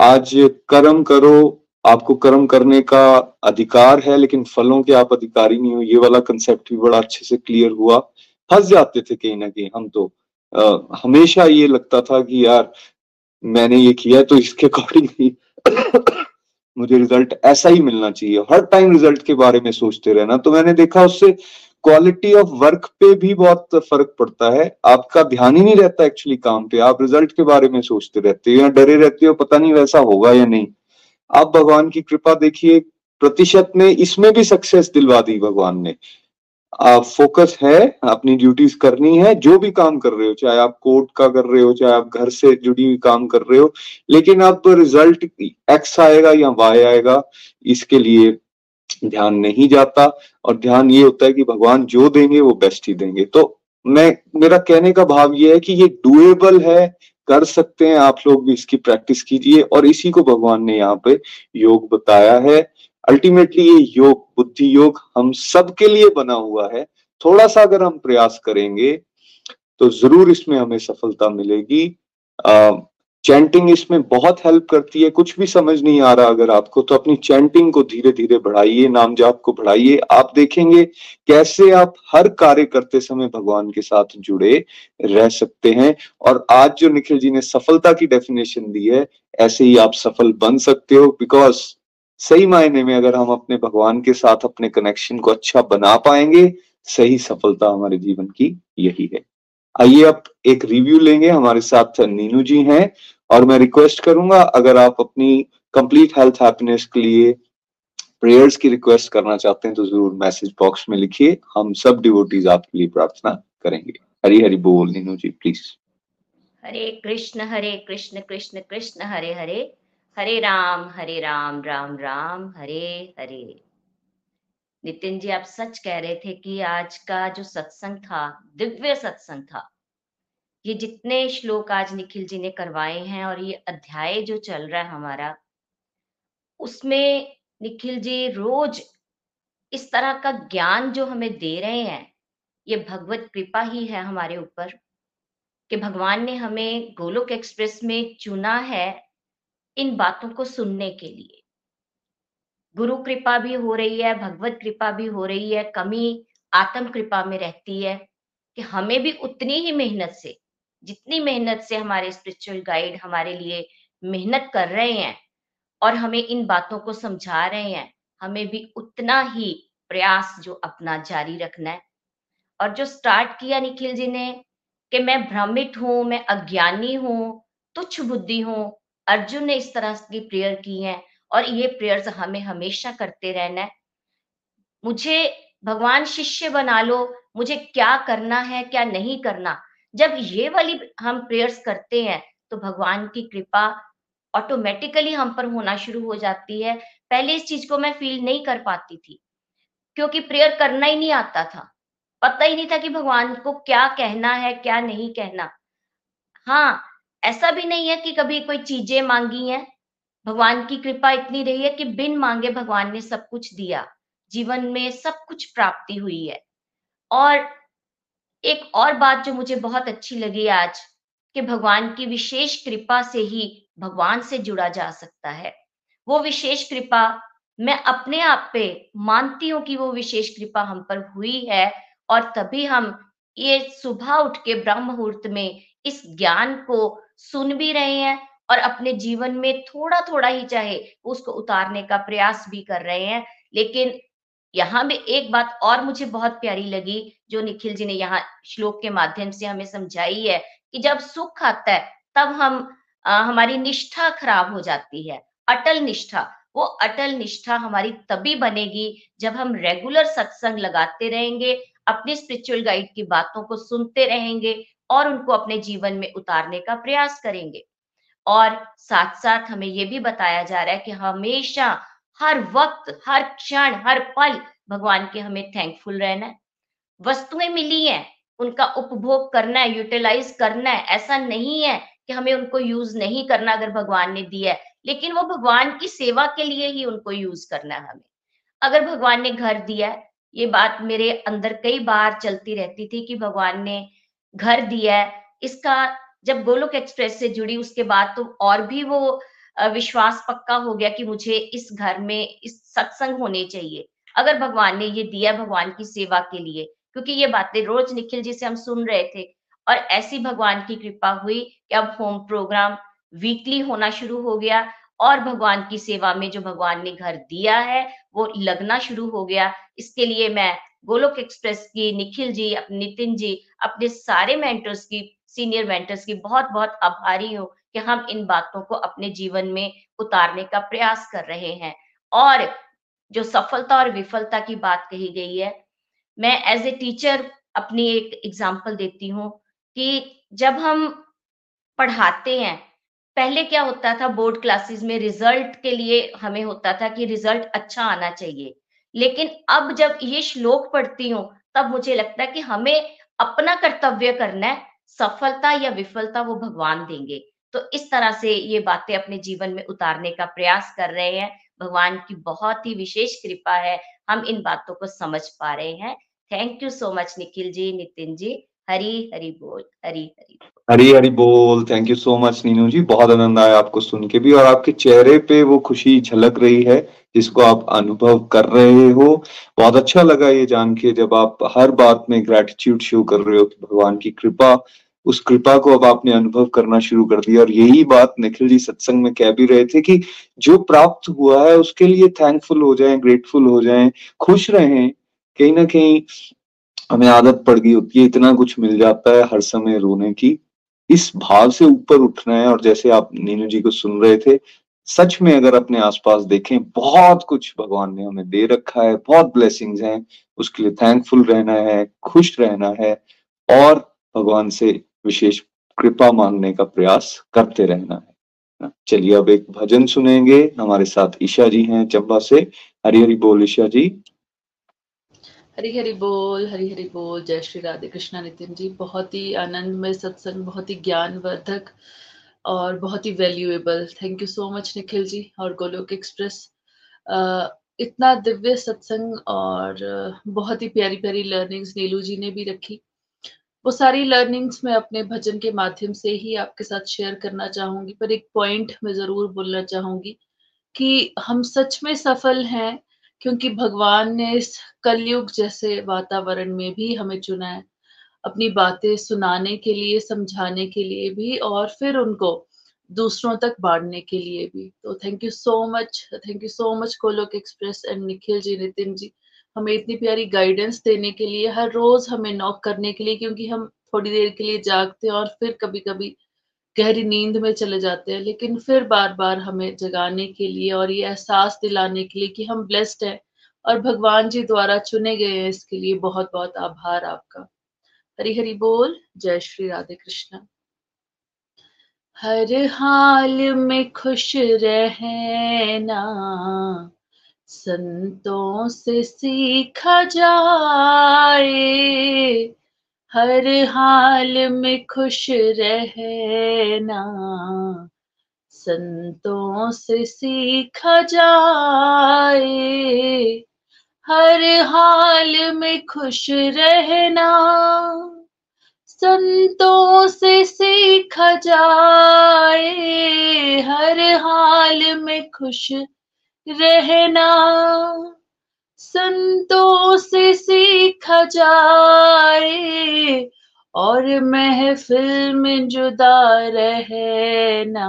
आज कर्म करो आपको कर्म करने का अधिकार है लेकिन फलों के आप अधिकारी नहीं हो। ये वाला कंसेप्ट भी बड़ा अच्छे से क्लियर हुआ। फंस जाते थे कहीं ना कहीं हम तो। आ, हमेशा ये लगता था कि यार मैंने ये किया तो इसके अकॉर्डिंग ही मुझे रिज़ल्ट ऐसा ही मिलना चाहिए। हर टाइम रिज़ल्ट के बारे में सोचते रहना। तो मैंने देखा उससे क्वालिटी ऑफ़ वर्क पे भी बहुत फ़र्क पड़ता है। आपका ध्यान ही नहीं रहता एक्चुअली काम पे। आप रिज़ल्ट के बारे में सोचते रहते हो या डरे रहते हो पता नहीं वैसा होगा या नहीं। आप भगवान की कृपा देखिए, प्रतिशत में इसमें भी सक्सेस दिलवा दी भगवान ने। आप फोकस है, अपनी ड्यूटीज़ करनी है, जो भी काम कर रहे हो, चाहे आप कोर्ट का कर रहे हो, चाहे आप घर से जुड़ी हुई काम कर रहे हो, लेकिन अब रिज़ल्ट एक्स आएगा या वाई आएगा, इसके लिए ध्यान नहीं जाता और ध्यान ये होता है कि भगवान जो देंगे वो बेस्ट ही देंगे। तो मैं, मेरा कहने का भाव ये है कि ये डुएबल है कर सकते हैं। आप लोग भी इसकी प्रैक्टिस कीजिए। और इसी को भगवान ने यहाँ पे योग बताया है। अल्टीमेटली ये योग, बुद्धि योग हम सबके लिए बना हुआ है। थोड़ा सा अगर हम प्रयास करेंगे तो ज़रूर इसमें हमें सफलता मिलेगी। चैंटिंग इसमें बहुत हेल्प करती है। कुछ भी समझ नहीं आ रहा अगर आपको तो अपनी चैंटिंग को धीरे धीरे बढ़ाइए नाम जाप को बढ़ाइए। आप देखेंगे कैसे आप हर कार्य करते समय भगवान के साथ जुड़े रह सकते हैं। और आज जो निखिल जी ने सफलता की डेफिनेशन दी है, ऐसे ही आप सफल बन सकते हो। बिकॉज़ सही मायने में अगर हम अपने भगवान के साथ अपने कनेक्शन को अच्छा बना पाएँगे, सही सफलता हमारे जीवन की यही है। आइए अब एक रिव्यू लेंगे। हमारे साथ नीनू जी हैं। और मैं रिक्वेस्ट करूँगा, अगर आप अपनी कंप्लीट हेल्थ हैप्पीनेस के लिए प्रेयर्स की रिक्वेस्ट करना चाहते हैं तो ज़रूर मैसेज बॉक्स में लिखिए। हम सब डिवोटीज आपके लिए प्रार्थना करेंगे। हरी हरी बोल, नीनू जी प्लीज़ हरे कृष्ण हरे कृष्ण कृष्ण कृष्ण, हरे हरे। हरे राम हरे राम राम राम, हरे हरे। नितिन जी, आप सच कह रहे थे कि आज का जो सत्संग था, दिव्य सत्संग था ये जितने श्लोक आज निखिल जी ने करवाए हैं और ये अध्याय जो चल रहा है हमारा, उसमें निखिल जी रोज इस तरह का ज्ञान जो हमें दे रहे हैं, ये भगवत कृपा ही है हमारे ऊपर, कि भगवान ने हमें गोलोक एक्सप्रेस में चुना है इन बातों को सुनने के लिए। गुरु कृपा भी हो रही है, भगवत कृपा भी हो रही है, कमी, आत्म कृपा में रहती है, कि हमें भी उतनी ही मेहनत से जितनी मेहनत से हमारे स्पिरिचुअल गाइड हमारे लिए मेहनत कर रहे हैं और हमें इन बातों को समझा रहे हैं, हमें भी उतना ही प्रयास जो अपना जारी रखना है। और जो स्टार्ट किया निखिल जी ने कि मैं भ्रमित हूँ, मैं अज्ञानी हूँ, तुच्छ बुद्धि हूँ, अर्जुन ने इस तरह की प्रेयर की है और ये प्रेयर्स हमें हमेशा करते रहना है। मुझे भगवान शिष्य बना लो, मुझे क्या करना है, क्या नहीं करना जब ये वाली हम प्रेयर्स करते हैं तो भगवान की कृपा ऑटोमेटिकली हम पर होना शुरू हो जाती है। पहले इस चीज़ को मैं फील नहीं कर पाती थी, क्योंकि प्रेयर करना ही नहीं आता था। पता ही नहीं था कि भगवान को क्या कहना है, क्या नहीं कहना। हाँ ऐसा भी नहीं है कि कभी कोई चीज़ें मांगी हैं। भगवान की कृपा इतनी रही है कि बिन मांगे भगवान ने सब कुछ दिया। जीवन में सब कुछ प्राप्ति हुई है। और एक और बात जो मुझे बहुत अच्छी लगी आज, कि भगवान की विशेष कृपा से ही भगवान से जुड़ा जा सकता है। वो विशेष कृपा मैं अपने आप पे मानती हूँ कि वो विशेष कृपा हम पर हुई है, और तभी हम ये सुबह उठ के ब्रह्म मुहूर्त में इस ज्ञान को सुन भी रहे हैं और अपने जीवन में थोड़ा थोड़ा ही चाहे उसको उतारने का प्रयास भी कर रहे हैं। लेकिन यहाँ में एक बात और मुझे बहुत प्यारी लगी जो निखिल जी ने यहाँ श्लोक के माध्यम से हमें समझाई है कि जब सुख आता है तब हम आ, हमारी निष्ठा खराब हो जाती है अटल निष्ठा। वो अटल निष्ठा हमारी तभी बनेगी जब हम रेगुलर सत्संग लगाते रहेंगे अपने स्पिरिचुअल गाइड की बातों को सुनते रहेंगे और उनको अपने जीवन में उतारने का प्रयास करेंगे। और साथ साथ हमें ये भी बताया जा रहा है कि हमेशा हर वक्त, हर क्षण, हर पल भगवान के हमें थैंकफुल रहना है। वस्तुएँ मिली हैं, उनका उपभोग करना है यूटिलाइज करना है। ऐसा नहीं है कि हमें उनको यूज़ नहीं करना अगर भगवान ने दिया है, लेकिन वो भगवान की सेवा के लिए ही उनको यूज़ करना है हमें। अगर भगवान ने घर दिया है, ये बात मेरे अंदर कई बार चलती रहती थी कि भगवान ने घर दिया है, इसका जब गोलोक एक्सप्रेस से जुड़ी, उसके बाद तो और भी वो विश्वास पक्का हो गया कि मुझे इस घर में इस सत्संग होने चाहिए। अगर भगवान ने ये दिया भगवान की सेवा के लिए, क्योंकि ये बातें रोज निखिल जी से हम सुन रहे थे, और ऐसी भगवान की कृपा हुई कि अब होम प्रोग्राम वीकली होना शुरू हो गया, और भगवान की सेवा में जो भगवान ने घर दिया है, वो लगना शुरू हो गया। इसके लिए मैं गोलोक एक्सप्रेस की, निखिल जी नितिन जी, अपने सारे मेंटर्स की, सीनियर मेंटर्स की बहुत बहुत आभारी हूँ कि हम इन बातों को अपने जीवन में उतारने का प्रयास कर रहे हैं। और जो सफलता और विफलता की बात कही गई है, मैं एज ए टीचर अपनी एक एग्ज़ाम्पल देती हूँ कि जब हम पढ़ाते हैं, पहले क्या होता था बोर्ड क्लासेस में रिज़ल्ट के लिए हमें होता था कि रिज़ल्ट अच्छा आना चाहिए। लेकिन अब जब ये श्लोक पढ़ती हूँ, तब मुझे लगता है कि हमें अपना कर्तव्य करना है, सफलता या विफलता वो भगवान देंगे। तो इस तरह से ये बातें अपने जीवन में उतारने का प्रयास कर रहे हैं। भगवान की बहुत ही विशेष कृपा है, हम इन बातों को समझ पा रहे हैं। Thank you so much Nikhil ji Nitin ji. Hari Hari बोल, हरी हरी हरी हरी बोल। Thank you so much Neenu ji. बहुत आनंद आया आपको सुन के भी और आपके चेहरे पे वो खुशी झलक रही है जिसको आप अनुभव कर रहे हो। बहुत अच्छा लगा ये जान के जब आप हर बात में ग्रेटिट्यूड शो कर रहे हो भगवान की कृपा उस कृपा को अब आपने अनुभव करना शुरू कर दिया। और यही बात निखिल जी सत्संग में कह भी रहे थे कि जो प्राप्त हुआ है, उसके लिए थैंकफुल हो जाएँ ग्रेटफुल हो जाएँ, खुश रहें। कहीं ना कहीं हमें आदत पड़ गई होती है, इतना कुछ मिल जाता है हर समय रोने की। इस भाव से ऊपर उठना है, और जैसे आप नीनू जी को सुन रहे थे, सच में अगर अपने आसपास देखें, बहुत कुछ भगवान ने हमें दे रखा है, बहुत ब्लेसिंग्स हैं, उसके लिए थैंकफुल रहना है, खुश रहना है, और भगवान से विशेष कृपा मांगने का प्रयास करते रहना है। चलिए अब एक भजन सुनेंगे। हमारे साथ ईशा जी हैं चंबा से। हरी हरी बोल ईशा जी। हरी हरी बोल हरी हरी बोल। जय श्री राधे कृष्णा, नितिन जी। बहुत ही आनंदमय सत्संग, बहुत ही ज्ञानवर्धक और बहुत ही valuable thank you so much Nikhil ji और गोलोक एक्सप्रेस इतना दिव्य सत्संग और बहुत ही प्यारी प्यारी लर्निंग्स नीलू जी ने भी रखी। वो सारी लर्निंग्स मैं अपने भजन के माध्यम से ही आपके साथ शेयर करना चाहूँगी, पर एक पॉइंट मैं ज़रूर बोलना चाहूँगी कि हम सच में सफल हैं क्योंकि भगवान ने इस कलयुग जैसे वातावरण में भी हमें चुना है। अपनी बातें सुनाने के लिए, समझाने के लिए भी और फिर उनको दूसरों तक बांटने के लिए भी। तो thank you so much thank you so much Golok Express and Nikhil ji, Nitin ji. हमें इतनी प्यारी गाइडेंस देने के लिए, हर रोज हमें नॉक करने के लिए, क्योंकि हम थोड़ी देर के लिए जागते हैं और फिर कभी कभी गहरी नींद में चले जाते हैं। लेकिन फिर बार बार हमें जगाने के लिए और ये एहसास दिलाने के लिए कि हम ब्लेस्ड हैं और भगवान जी द्वारा चुने गए हैं, इसके लिए बहुत बहुत आभार आपका। हरी हरी बोल, जय श्री राधे कृष्ण। हर हाल में खुश रहना संतों से सीखा जाए, हर हाल में खुश रहना। संतों से सीखा जाए, हर हाल में खुश रहना। संतों से सीखा जाए, हर हाल में खुश रहना संतों से सीखा जाए और महफिल में जुदा रहना,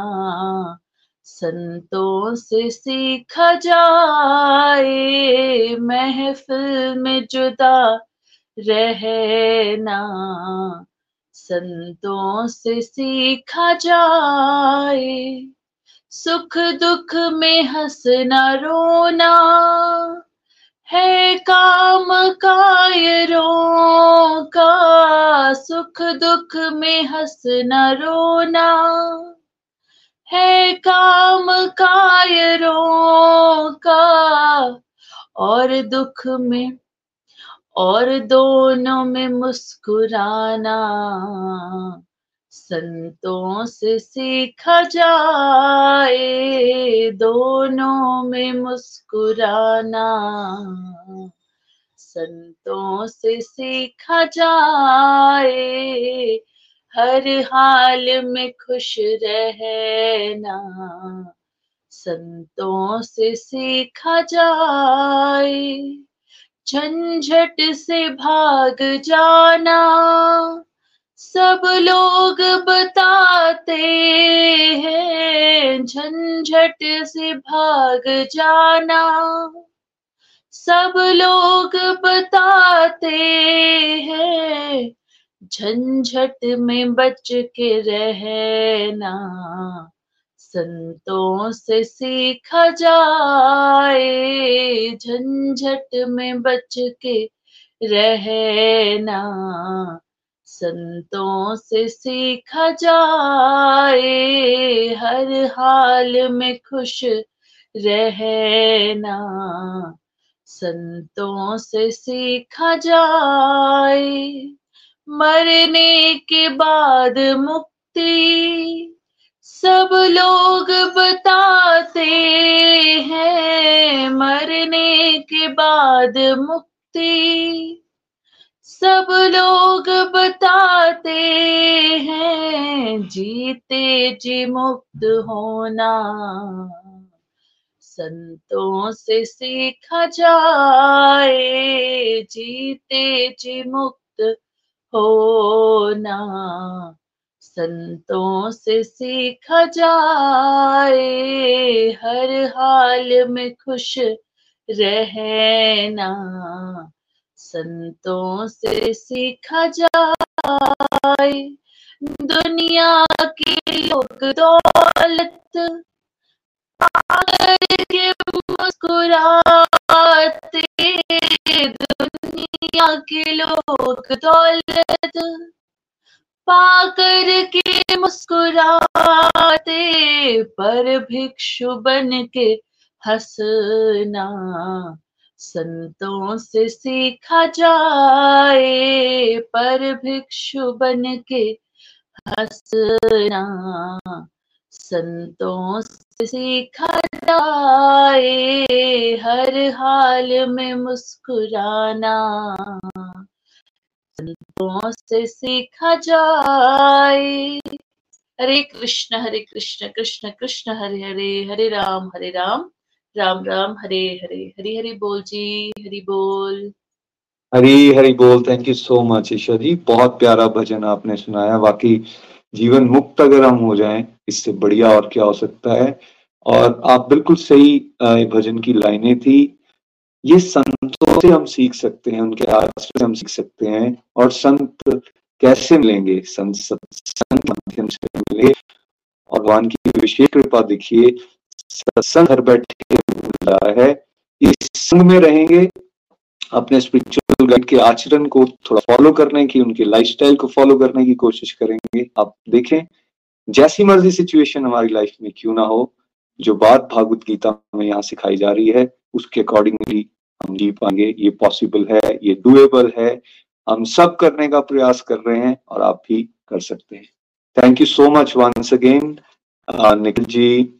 संतों से सीखा जाए, महफिल में जुदा रहना, संतों से सीखा जाए। सुख दुख में हंसना, रोना, है काम कायरों का सुख दुख में हंसना, रोना, है काम कायरों का और दुख में, और दोनों में मुस्कुराना। संतों से सीखा जाए, दोनों में मुस्कुराना। संतों से सीखा जाए, हर हाल में खुश रहना। संतों से सीखा जाए, झंझट से भाग जाना। सब लोग बताते हैं, झंझट से भाग जाना। सब लोग बताते हैं, झंझट में बच के रहना। संतों से सीखा जाए, झंझट में बच के रहना। संतों से सीखा जाए, हर हाल में खुश रहना। संतों से सीखा जाए, मरने के बाद मुक्ति। सब लोग बताते हैं, मरने के बाद मुक्ति। सब लोग बताते हैं, जीते जी मुक्त होना। संतों से सीखा जाए, जीते जी मुक्त होना। संतों से सीखा जाए, हर हाल में खुश रहना। संतों से सीखा जाए। दुनिया के लोग दौलत के मुस्कुराते। दुनिया के लोग दौलत, पाकर के मुस्कुराते। पर भिक्षु बन के हंसना संतों से सीखा जाए, पर भिक्षु बन के हंसना। संतों से सीखा जाए, हर हाल में मुस्कुराना। संतों से सीखा जाए। हरे कृष्ण हरे कृष्ण कृष्ण कृष्ण, हरे हरे हरे राम हरे राम। राम राम, हरे हरे, हरी हरी बोल जी, हरी बोल। हरी हरी बोल thank you so much Ishwar ji. बहुत प्यारा भजन आपने सुनाया। वाकई जीवन मुक्त अगर हम हो जाएँ, इससे बढ़िया और क्या हो सकता है? और आप बिल्कुल सही भजन की लाइनें थी। ये संतों से हम सीख सकते हैं, उनके आश्रय से हम सीख सकते हैं। और संत कैसे मिलेंगे? संत संत माध्यम से मिले और भगवान की विशेष कृपा देखिए। सत्संग घर बैठे रहा है। इस संग में रहेंगे। अपने स्पिरिचुअल गाइड के आचरण को थोड़ा फॉलो करने की, उनके लाइफस्टाइल को फॉलो करने की कोशिश करेंगे। आप देखें, जैसी मर्ज़ी सिचुएशन हमारी लाइफ में क्यों ना हो, जो बात भागवत गीता में यहाँ सिखाई जा रही है, उसके अकॉर्डिंगली हम जी पाएँगे। ये पॉसिबल है, ये डुएबल है। हम सब करने का प्रयास कर रहे हैं और आप भी कर सकते हैं। Thank you so much once again Nikhil ji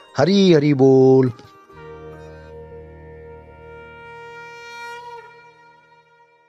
हरी हरी बोल।